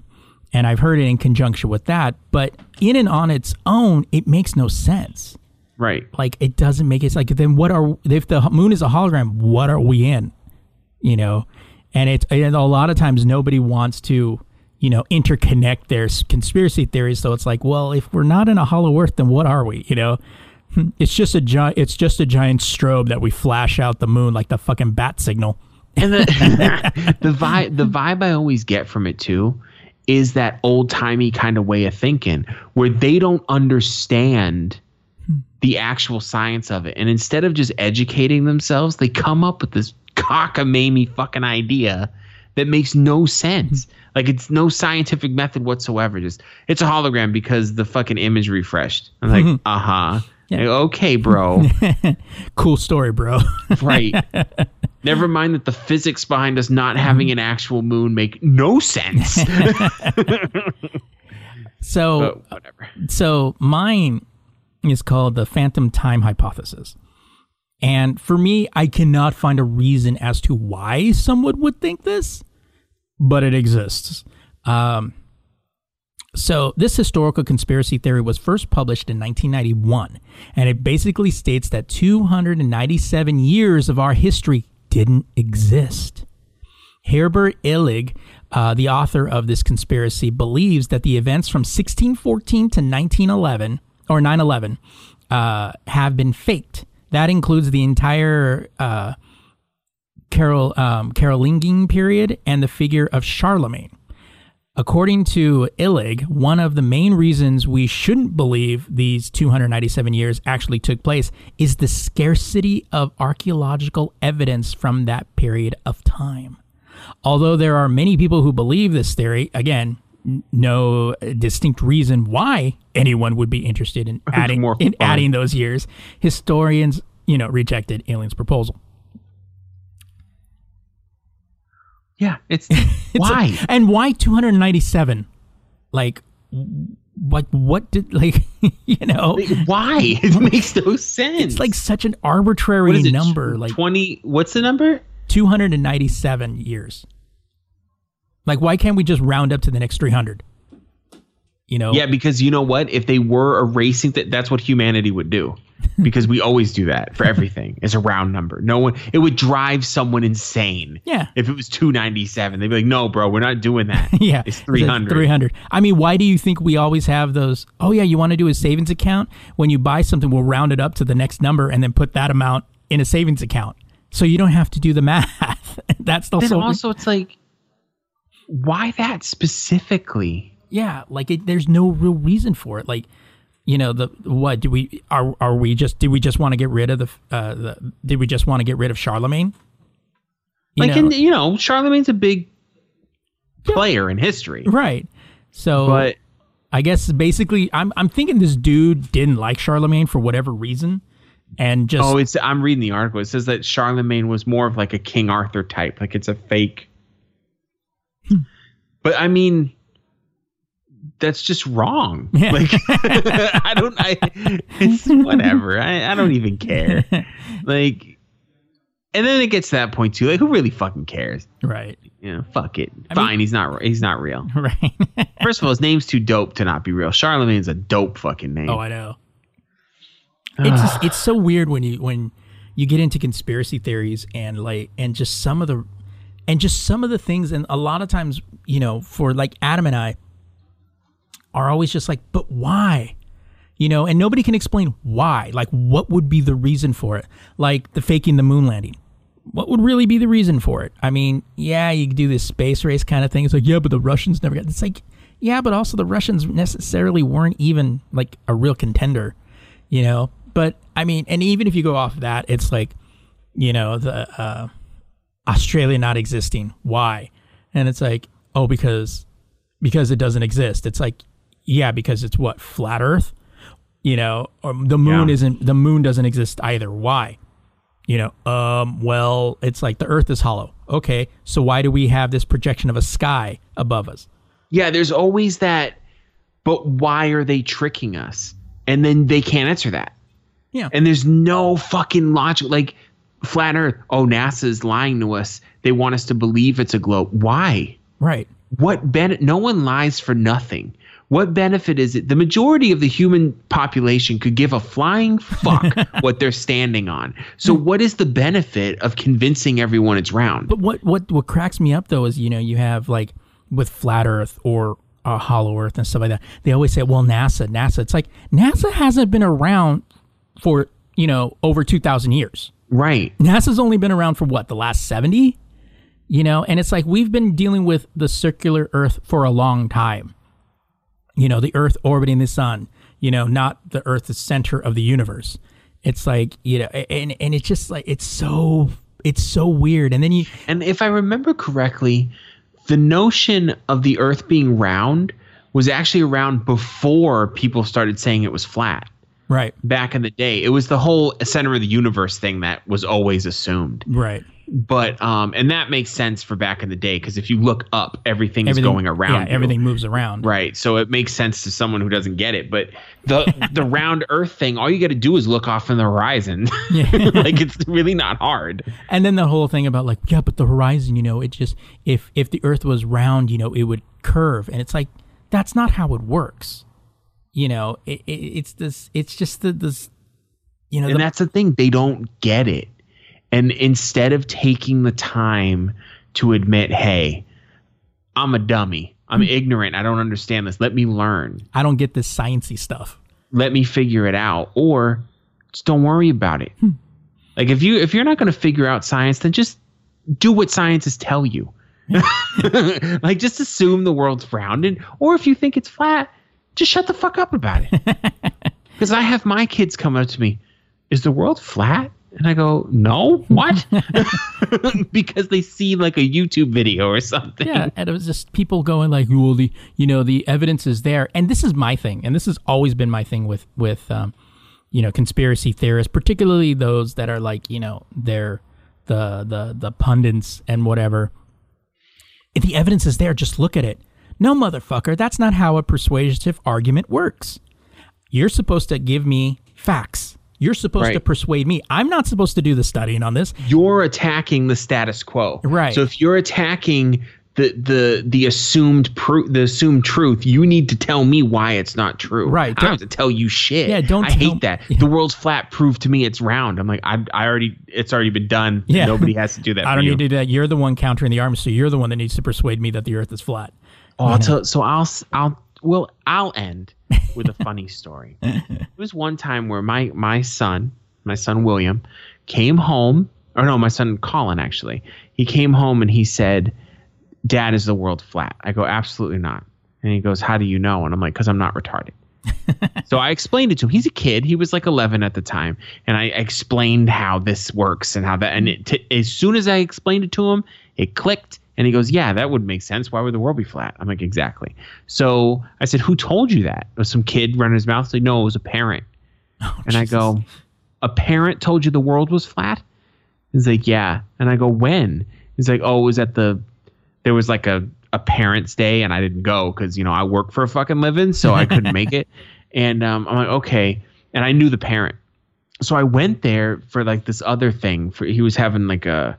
And I've heard it in conjunction with that but in and on its own it makes no sense. Right. like it doesn't make it like then what are if the moon is a hologram what are we in? You know? And it's and a lot of times nobody wants to you know interconnect their conspiracy theories. So it's like well if we're not in a hollow earth then what are we? You know it's just a giant it's just a giant strobe that we flash out the moon like the fucking bat signal And the the vibe the vibe I always get from it too is that old timey kind of way of thinking where they don't understand the actual science of it. And instead of just educating themselves, they come up with this cockamamie fucking idea that makes no sense. Like it's no scientific method whatsoever. Just it's a hologram because the fucking image refreshed. I'm like, uh huh. Okay, bro. cool story bro Right. Never mind that the physics behind us not having an actual moon make no sense. so but whatever. So mine is called the phantom time hypothesis. And for me, I cannot find a reason as to why someone would think this, but it exists. Um, so, this historical conspiracy theory was first published in 1991, and it basically states that 297 years of our history didn't exist. Herbert Illig, uh, the author of this conspiracy, believes that the events from 1614 to 1911 or 9/11 uh, have been faked. That includes the entire uh, Carol um, Carolingian period and the figure of Charlemagne. According to Illig, one of the main reasons we shouldn't believe these 297 years actually took place is the scarcity of archaeological evidence from that period of time. Although there are many people who believe this theory, again, no distinct reason why anyone would be interested in adding more in adding those years. Historians, you know, rejected aliens' proposal. Yeah, it's, It's why? a- and why 297? Like, like what did like you know? Why? It makes no sense. It's like such an arbitrary it? number, like 20 what's the number? 297 years. Like, why can't we just round up to the next 300? You know? Yeah, because you know what? If they were erasing that, that's what humanity would do. Because we always do that for everything. It's a round number. No one. It would drive someone insane. Yeah. If it was two ninety seven, they'd be like, "No, bro, we're not doing that. Yeah, it's three hundred. 300. I mean, why do you think we always have those? Oh, yeah, you want to do a savings account? When you buy something, we'll round it up to the next number and then put that amount in a savings account. So you don't have to do the math. That's the Then whole. also, it's like, why that specifically? yeah, like it, there's no real reason for it. Like, you know, the what do we are are we just did we just want to get rid of the uh the did we just want to get rid of Charlemagne? You like, know? and you know, Charlemagne's a big player in history, right. So but I guess basically, I'm I'm thinking this dude didn't like Charlemagne for whatever reason, and just oh, it's. I'm reading the article. It says that Charlemagne was more of like a King Arthur type. Like it's a fake. Hmm. But I mean, that's just wrong. Yeah. Like I don't. I. It's whatever. I. I don't even care. Like, and then it gets to that point too. Like, who really fucking cares? right, You know, fuck it. I Fine, mean- he's not. He's not real. right. First of all, his name's too dope to not be real. Charlemagne's a dope fucking name. oh, I know. It's just, it's so weird when you when you get into conspiracy theories and like and just some of the and just some of the things and a lot of times you know for like Adam and I are always just like but why? You know and nobody can explain why. Like what would be the reason for it? Like the faking the moon landing. What would really be the reason for it? I mean yeah you do this space race kind of thing. It's like yeah but the russians never got it's like yeah but also the russians necessarily weren't even like a real contender you know? But i mean and even if you go off that it's like you know the uh Australia not existing. Why? And it's like, oh, because because it doesn't exist. It's like, yeah, because it's what flat Earth, you know, or the moon Yeah. isn't. The moon doesn't exist either. Why? You know, um, well, it's like the Earth is hollow. Okay, so why do we have this projection of a sky above us? Yeah, there's always that. But why are they tricking us? And then they can't answer that. Yeah. And there's no fucking logic. Like flat Earth. Oh, NASA's lying to us. They want us to believe it's a globe. Why? Right. What ben? No one lies for nothing. What benefit is it? The majority of the human population could give a flying fuck what they're standing on. So, what is the benefit of convincing everyone it's round? But what what what cracks me up though is you know you have like with flat Earth or uh, hollow Earth and stuff like that. They always say, well, NASA, NASA. It's like NASA hasn't been around for you know over two thousand years. Right. NASA's only been around for what the last seventy. You know, and it's like we've been dealing with the circular Earth for a long time. You know, the Earth orbiting the sun. You know, not the Earth, the center of the universe. It's like you know, and and it's just like it's so it's so weird. And then you And if I remember correctly, the notion of the Earth being round was actually around before people started saying it was flat. right. Back in the day, it was the whole center of the universe thing that was always assumed. Right. But um, and that makes sense for back in the day because if you look up, everything, is going around. Yeah, you. everything moves around. Right. So it makes sense to someone who doesn't get it. But the the round Earth thing, all you got to do is look off in the horizon. like it's really not hard. And then the whole thing about like, yeah, but the horizon, you know, it just if if the Earth was round, you know, it would curve, and it's like that's not how it works. You know, it, it, it's this. It's just the this. You know, And the, that's the thing, they don't get it. And instead of taking the time to admit, hey, I'm a dummy. I'm hmm. ignorant. I don't understand this. Let me learn. I don't get this sciency stuff. Let me figure it out. Or just don't worry about it. Hmm. Like if you if you're not going to figure out science, then just do what scientists tell you. like just assume the world's round and or if you think it's flat, just shut the fuck up about it. Because I have my kids come up to me, is the world flat? And I go, no, what? because they see like a YouTube video or something. Yeah, and it was just people going like, "Well, the you know the evidence is there," and this is my thing, and this has always been my thing with with um, you know conspiracy theorists, particularly those that are like you know they're the the the pundits and whatever. If the evidence is there, just look at it. No, motherfucker, that's not how a persuasive argument works. You're supposed to give me facts. You're supposed to persuade me. I'm not supposed to do the studying on this. You're attacking the status quo. Right. So if you're attacking the the the assumed proof the assumed truth, you need to tell me why it's not true. Right, I don't have to tell you shit. Yeah, don't I hate that. The world's flat. Prove to me it's round. I'm like, I I already it's already been done. Yeah. Nobody has to do that. I don't you. need to do that. You're the one countering the arms, so you're the one that needs to persuade me that the Earth is flat. Oh, tell, so I'll I'll well I'll end with a funny story. it was one time where my my son, my son William, came home, or no, my son Colin actually. He came home and he said, "Dad, is the world flat?" I go, "Absolutely not." And he goes, "How do you know?" And I'm like, "Cause I'm not retarded." So I explained it to him. He's a kid. He was like 11 at the time, and I explained how this works and how that. And it t- as soon as I explained it to him, it clicked. And he goes, "Yeah, that would make sense. Why would the world be flat?" I'm like, "Exactly." So I said, "Who told you that?" Was some kid running his mouth? Like, "No, it was a parent." Oh, and I go, "A parent told you the world was flat?" He's like, "Yeah." And I go, "When?" He's like, "Oh, it was at the there was like a a parents' day, and I didn't go because you know I work for a fucking living, so I couldn't make it." And um, I'm like, "Okay," and I knew the parent, so I went there for like this other thing. For he was having like a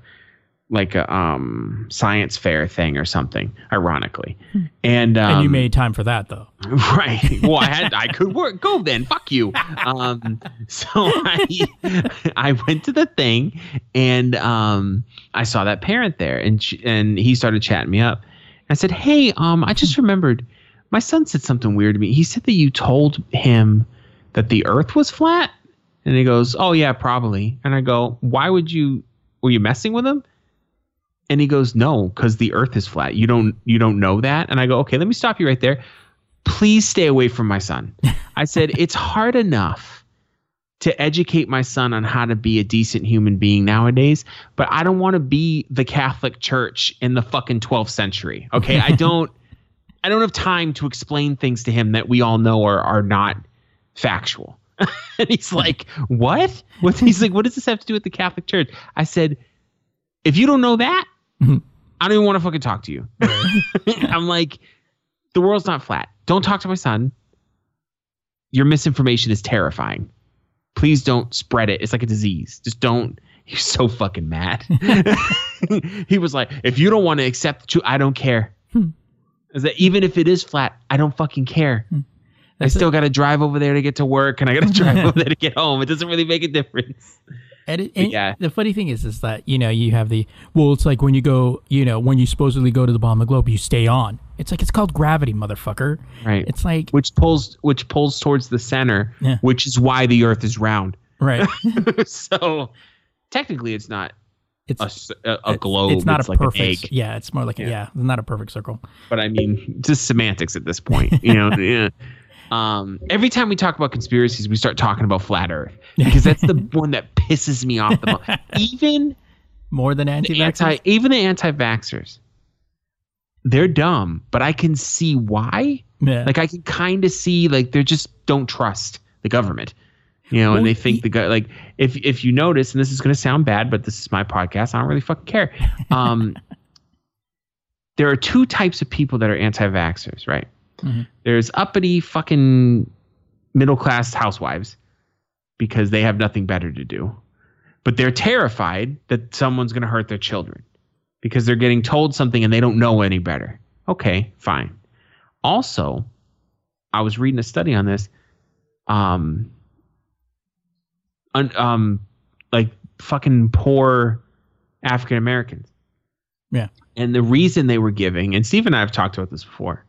like a um science fair thing or something, ironically, and um, and you made time for that, though. Right. Well, I had I could work. Go then. Fuck you. Um. So I I went to the thing, and um I saw that parent there, and she, and he started chatting me up. I said, "Hey, um, I just remembered, my son said something weird to me. He said that you told him that the Earth was flat." And he goes, "Oh yeah, probably." And I go, "Why would you? Were you messing with him?" And he goes, "No, because the Earth is flat. You don't you don't know that." And I go, "Okay, let me stop you right there. Please stay away from my son." I said, "It's hard enough to educate my son on how to be a decent human being nowadays, but I don't want to be the Catholic Church in the fucking 12th century. Okay? I don't I don't have time to explain things to him that we all know are are not factual. and he's hmm. like, "What?" What he's like, "What does this have to do with the Catholic Church?" I said, "If you don't know that, hmm. I don't even want to fucking talk to you." I'm like, "The world's not flat. Don't talk to my son. Your misinformation is terrifying. Please don't spread it. It's like a disease. Just don't." He's so fucking mad. he was like, "If you don't want to accept the truth, I don't care." Hmm. Is that even if it is flat, I don't fucking care. Hmm. I That's still got to drive over there to get to work, and I got to drive over there to get home. It doesn't really make a difference. And, it, and Yeah. the funny thing is, is that you know you have the well, it's like when you go, you know, when you supposedly go to the bottom of the globe, you stay on. It's like it's called gravity, motherfucker. Right. It's like which pulls which pulls towards the center, Yeah. which is why the Earth is round. right. so technically, it's not It's a globe. It's not a like perfect. Yeah, it's more like a, Yeah. yeah, it's not a perfect circle. But I mean, just semantics at this point. You know. yeah. Um, every time we talk about conspiracies, we start talking about flat Earth because that's the one that pisses me off the most. Even More than anti even the anti-vaxxers they're dumb but i can see why Yeah. like i can kind of see like they just don't trust the government you know and they think y- the guy like if if you notice and this is going to sound bad but this is my podcast i don't really fucking care um there are two types of people that are anti-vaxxers right Mhm. there's uppity fucking middle class housewives because they have nothing better to do but they're terrified that someone's going to hurt their children because they're getting told something and they don't know any better. Okay, fine. Also, I was reading a study on this. Um, um, like fucking poor African Americans. Yeah. And the reason they were giving, and Steve and I have talked about this before,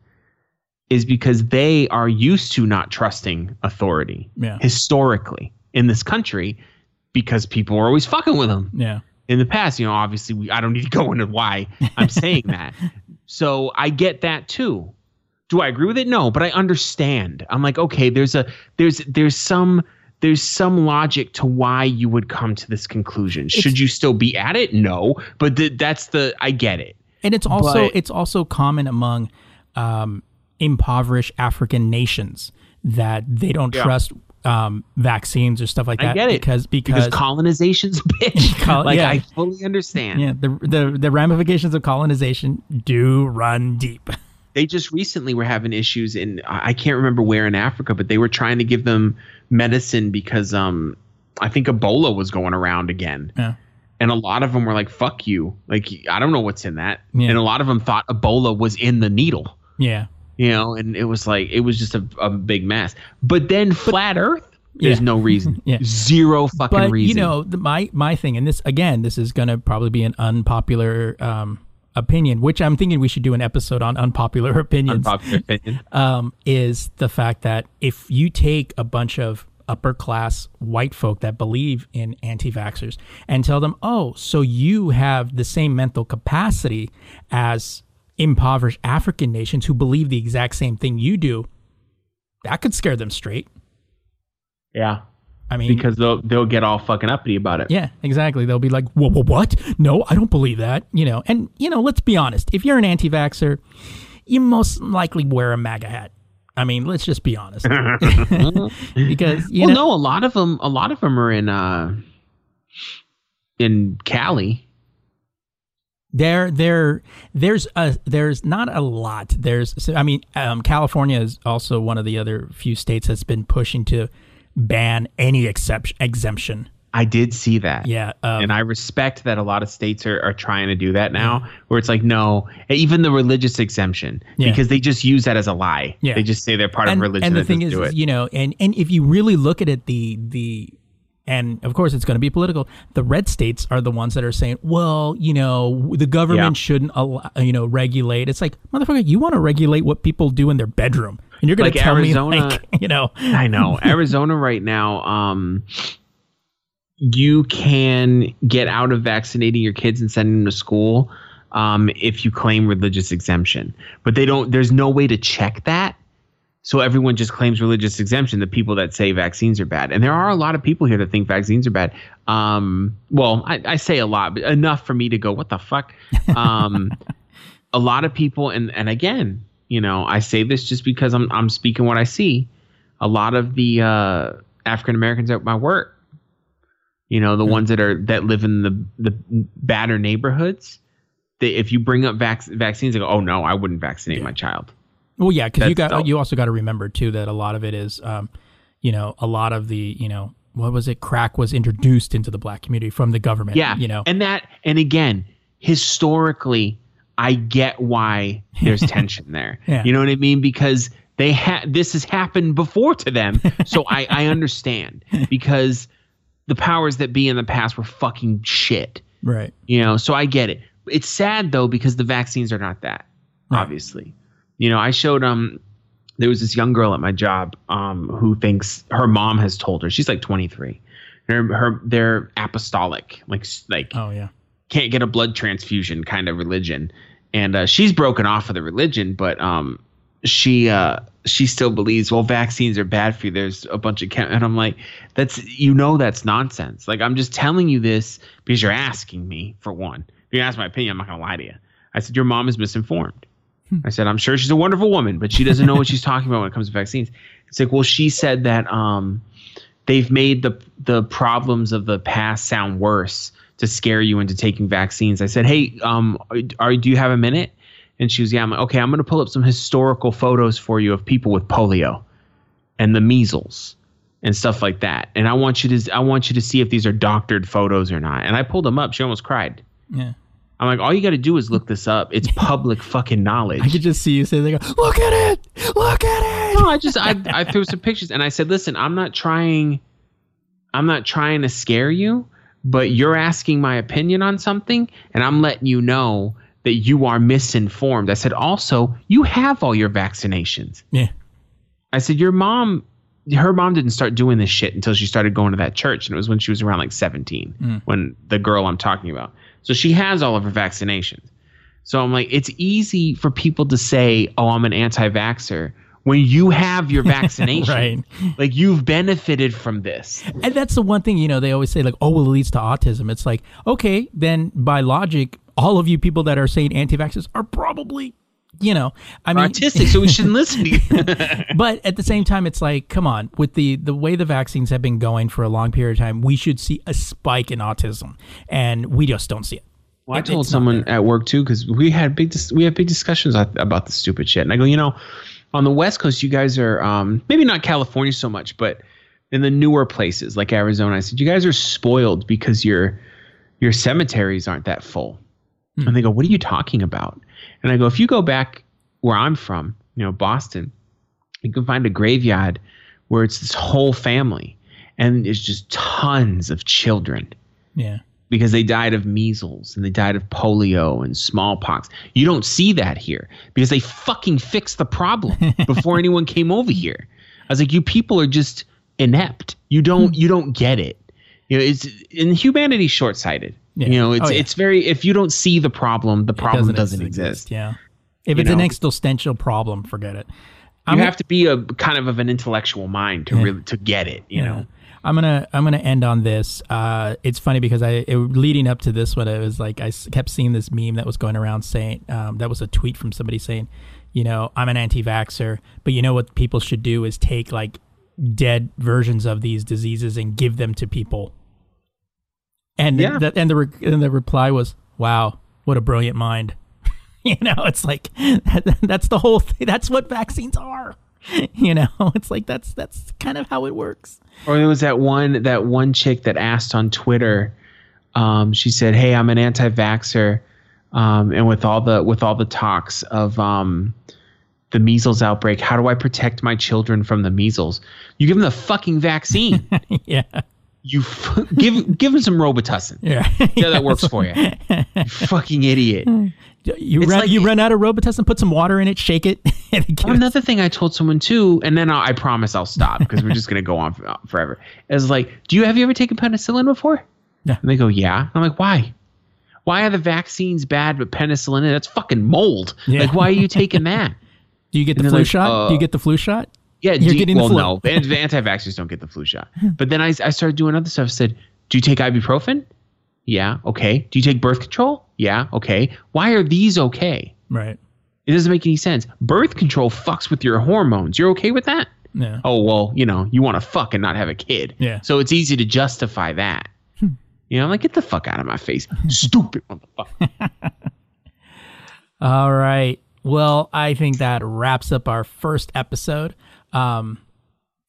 is because they are used to not trusting authority yeah. historically in this country because people were always fucking with them Yeah. in the past. You know, obviously, we, I don't need to go into why I'm saying that. So I get that too. Do I agree with it? No, but I understand. I'm like, okay, there's a there's there's some there's some logic to why you would come to this conclusion. Should you still be at it? No, but th- that's the I get it. And it's also But- it's also common among um, impoverished African nations that they don't Yeah. trust um, vaccines or stuff like that. I get it. because because, Because colonization's a bitch. Col- like yeah. I fully understand. yeah the, the the ramifications of colonization do run deep. they just recently were having issues in I can't remember where in Africa, but they were trying to give them medicine because um I think Ebola was going around again. Yeah. And a lot of them were like, "Fuck you!" Like I don't know what's in that. Yeah. And a lot of them thought Ebola was in the needle. Yeah. You know, and it was like it was just a, a big mess. But then flat Earth, there's Yeah. no reason, Yeah. zero fucking but reason. you know the, my my thing and this again this is going to probably be an unpopular um, opinion which i'm thinking we should do an episode on unpopular opinions unpopular opinion. um, is the fact that if you take a bunch of upper class white folk that believe in anti-vaxxers and tell them oh so you have the same mental capacity as impoverished african nations who believe the exact same thing you do that could scare them straight Yeah, i mean because they'll they'll get all fucking uppity about it. Yeah, exactly. They'll be like, "Whoa, whoa, what? No, I don't believe that." You know, and you know, let's be honest. If you're an anti-vaxer, you most likely wear a MAGA hat. I mean, let's just be honest, because you well, know, no, a lot of them, a lot of them are in uh, in Cali. there, there, there's a, there's not a lot. There's, so, I mean, um, California is also one of the other few states that's been pushing to ban any exception exemption. I did see that. Yeah, um, and I respect that a lot of states are, are trying to do that now, where it's like, no, even the religious exemption, Yeah. because they just use that as a lie. Yeah. They just say they're part and, of religion and the thing is, is, you know, and and if you really look at it, the the and of course it's going to be political. The red states are the ones that are saying, well, you know, the government Yeah. shouldn't, allow, you know, regulate. It's like, motherfucker, you want to regulate what people do in their bedroom, and you're going Like to tell Arizona- me, like, you know, I know Arizona right now. Um, you can get out of vaccinating your kids and sending them to school um, if you claim religious exemption, but they don't. There's no way to check that. So everyone just claims religious exemption. The people that say vaccines are bad, and there are a lot of people here that think vaccines are bad. Um, well, I, I say a lot, but enough for me to go, "What the fuck?" Um, a lot of people, and and again, you know, I say this just because I'm I'm speaking what I see. A lot of the uh, African Americans at my work, you know, the ones that are that live in the the badder neighborhoods, they, if you bring up vac- vaccines, they go, "Oh no, I wouldn't vaccinate Yeah. my child." Well, yeah, because you got dope. you also got to remember too that a lot of it is, um, you know, a lot of the you know what was it? Crack was introduced into the black community from the government. Yeah, you know, and that, and again, historically, I get why there's tension there. Yeah. You know what I mean? Because they had this has happened before to them, so I I understand because the powers that be in the past were fucking shit. right? You know, so I get it. It's sad though because the vaccines are not that. Right. Obviously, you know, I showed um. There was this young girl at my job um, who thinks her mom has told her she's like 23. Her, her they're apostolic, like like Oh yeah, can't get a blood transfusion kind of religion, and uh, she's broken off of the religion, but um, she uh, she still believes well vaccines are bad for you. There's a bunch of chem-, and I'm like, that's you know that's nonsense. Like I'm just telling you this because you're asking me for one. If you ask my opinion, I'm not gonna lie to you. I said your mom is misinformed. I said I'm sure she's a wonderful woman, but she doesn't know what she's talking about when it comes to vaccines. It's like well she said that um, they've made the the problems of the past sound worse to scare you into taking vaccines. I said, "Hey, um, are do you have a minute?" And she was, "Yeah." I'm like, "Okay, I'm going to pull up some historical photos for you of people with polio and the measles and stuff like that. And I want you to I want you to see if these are doctored photos or not." And I pulled them up. She almost cried. yeah. I'm like, "All you got to do is look this up. It's public fucking knowledge." I could just see you say, "They go, look at it, look at it." no, I just I I threw some pictures and I said, listen, I'm not trying I'm not trying to scare you, but you're asking my opinion on something, and I'm letting you know that you are misinformed. I said, also, you have all your vaccinations. Yeah, I said, your mom her mom didn't start doing this shit until she started going to that church, and it was when she was around like 17, mm. when the girl I'm talking about. So she has all of her vaccinations. So I'm like, it's easy for people to say, "Oh, I'm an anti-vaxxer," when you have your vaccination. right. Like you've benefited from this. And that's the one thing you know they always say like, "Oh, well, it leads to autism." It's like, okay, then by logic, all of you people that are saying anti-vaxxers are probably, you know, I mean, Autistic, so we shouldn't listen to you. but at the same time it's like come on with the the way the vaccines have been going for a long period of time we should see a spike in autism and we just don't see it Well, I told someone at work too because we had big dis- we had big discussions about the stupid shit, and I go, you know, on the West Coast, you guys are um, maybe not California so much, but in the newer places like Arizona, I said you guys are spoiled because your your cemeteries aren't that full, and they go, what are you talking about? And I go, if you go back where I'm from, you know, Boston, you can find a graveyard where it's this whole family, and it's just tons of children. Yeah because they died of measles and they died of polio and smallpox. You don't see that here because they fucking fixed the problem before anyone came over here. I was like, you people are just inept. You don't hmm. you don't get it. You know, it's in humanity short sighted. Yeah. You know, it's Oh, yeah. it's very if you don't see the problem, the problem doesn't, exist. yeah if You it's an existential problem forget it You I'm- have to be a kind of of an intellectual mind to really to get it. You know. I'm gonna I'm gonna end on this. Uh, it's funny because I it, leading up to this one, it was like I kept seeing this meme that was going around saying um, that was a tweet from somebody saying, you know, I'm an anti-vaxer, but you know what people should do is take like dead versions of these diseases and give them to people. And Yeah. the, and the re- and the reply was, "Wow, what a brilliant mind." you know, it's like that, that's the whole thing. That's what vaccines are. You know, it's like that's that's kind of how it works. Or there was that one that one chick that asked on Twitter. Um, she said, "Hey, I'm an anti-vaxxer, um, and with all the with all the talks of um, the measles outbreak, how do I protect my children from the measles? You give them the fucking vaccine. yeah. you f- give give them some Robitussin. Yeah. Yeah, that works for you. You fucking idiot. You It's run like- you run out of Robitussin, put some water in it, shake it, and it- Another thing I told someone too, and then I'll, I promise I'll stop because we're just gonna go on for, forever. Is like, do you have you ever taken penicillin before? Yeah. And they go, yeah. I'm like, why? Why are the vaccines bad but penicillin? That's fucking mold. Yeah. Like, why are you taking that? Do you get the And they're flu like, shot? Do you uh, get the flu shot? Yeah, You're do- getting the well, flu. no, the the anti-vaxxers don't get the flu shot. But then I, I started doing other stuff. I said, "Do you take ibuprofen? Yeah, okay. Do you take birth control? Yeah, okay. Why are these okay? Right. It doesn't make any sense. Birth control fucks with your hormones. You're okay with that? Yeah. Oh well, you know, you want to fuck and not have a kid. Yeah. So it's easy to justify that. You know, I'm like, get the fuck out of my face, stupid motherfucker. All right. Well, I think that wraps up our first episode. Um,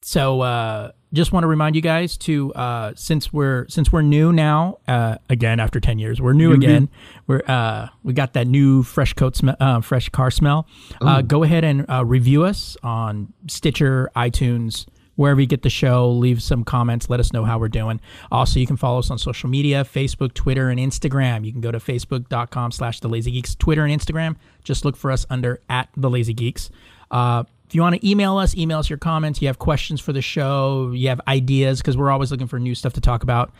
so uh, just want to remind you guys to uh, since we're since we're new now uh, again after ten years we're new again we're uh, we got that new fresh coat smell uh, fresh car smell. Uh, go ahead and uh, review us on Stitcher, iTunes. Wherever you get the show, leave some comments. Let us know how we're doing. Also, you can follow us on social media, Facebook, Twitter, and Instagram. You can go to facebook.com slash the lazy geeks, Twitter and Instagram. Just look for us under at the lazy geeks. Uh, if you want to email us, email us your comments. You have questions for the show, you have ideas, because we're always looking for new stuff to talk about.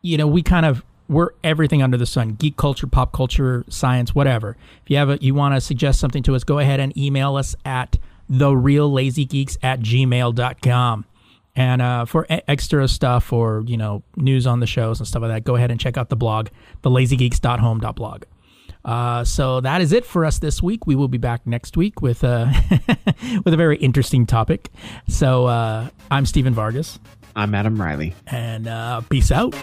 You know, we kind of we're everything under the sun geek culture pop culture science whatever if you have a you want to suggest something to us go ahead and email us at the real lazy geeks at gmail.com and uh, for extra stuff or you know news on the shows and stuff like that go ahead and check out the blog thelazygeeks.home.blog uh, so that is it for us this week. We will be back next week with uh, with a very interesting topic. So uh, I'm Steven Vargas, I'm Adam Riley. and uh, peace out.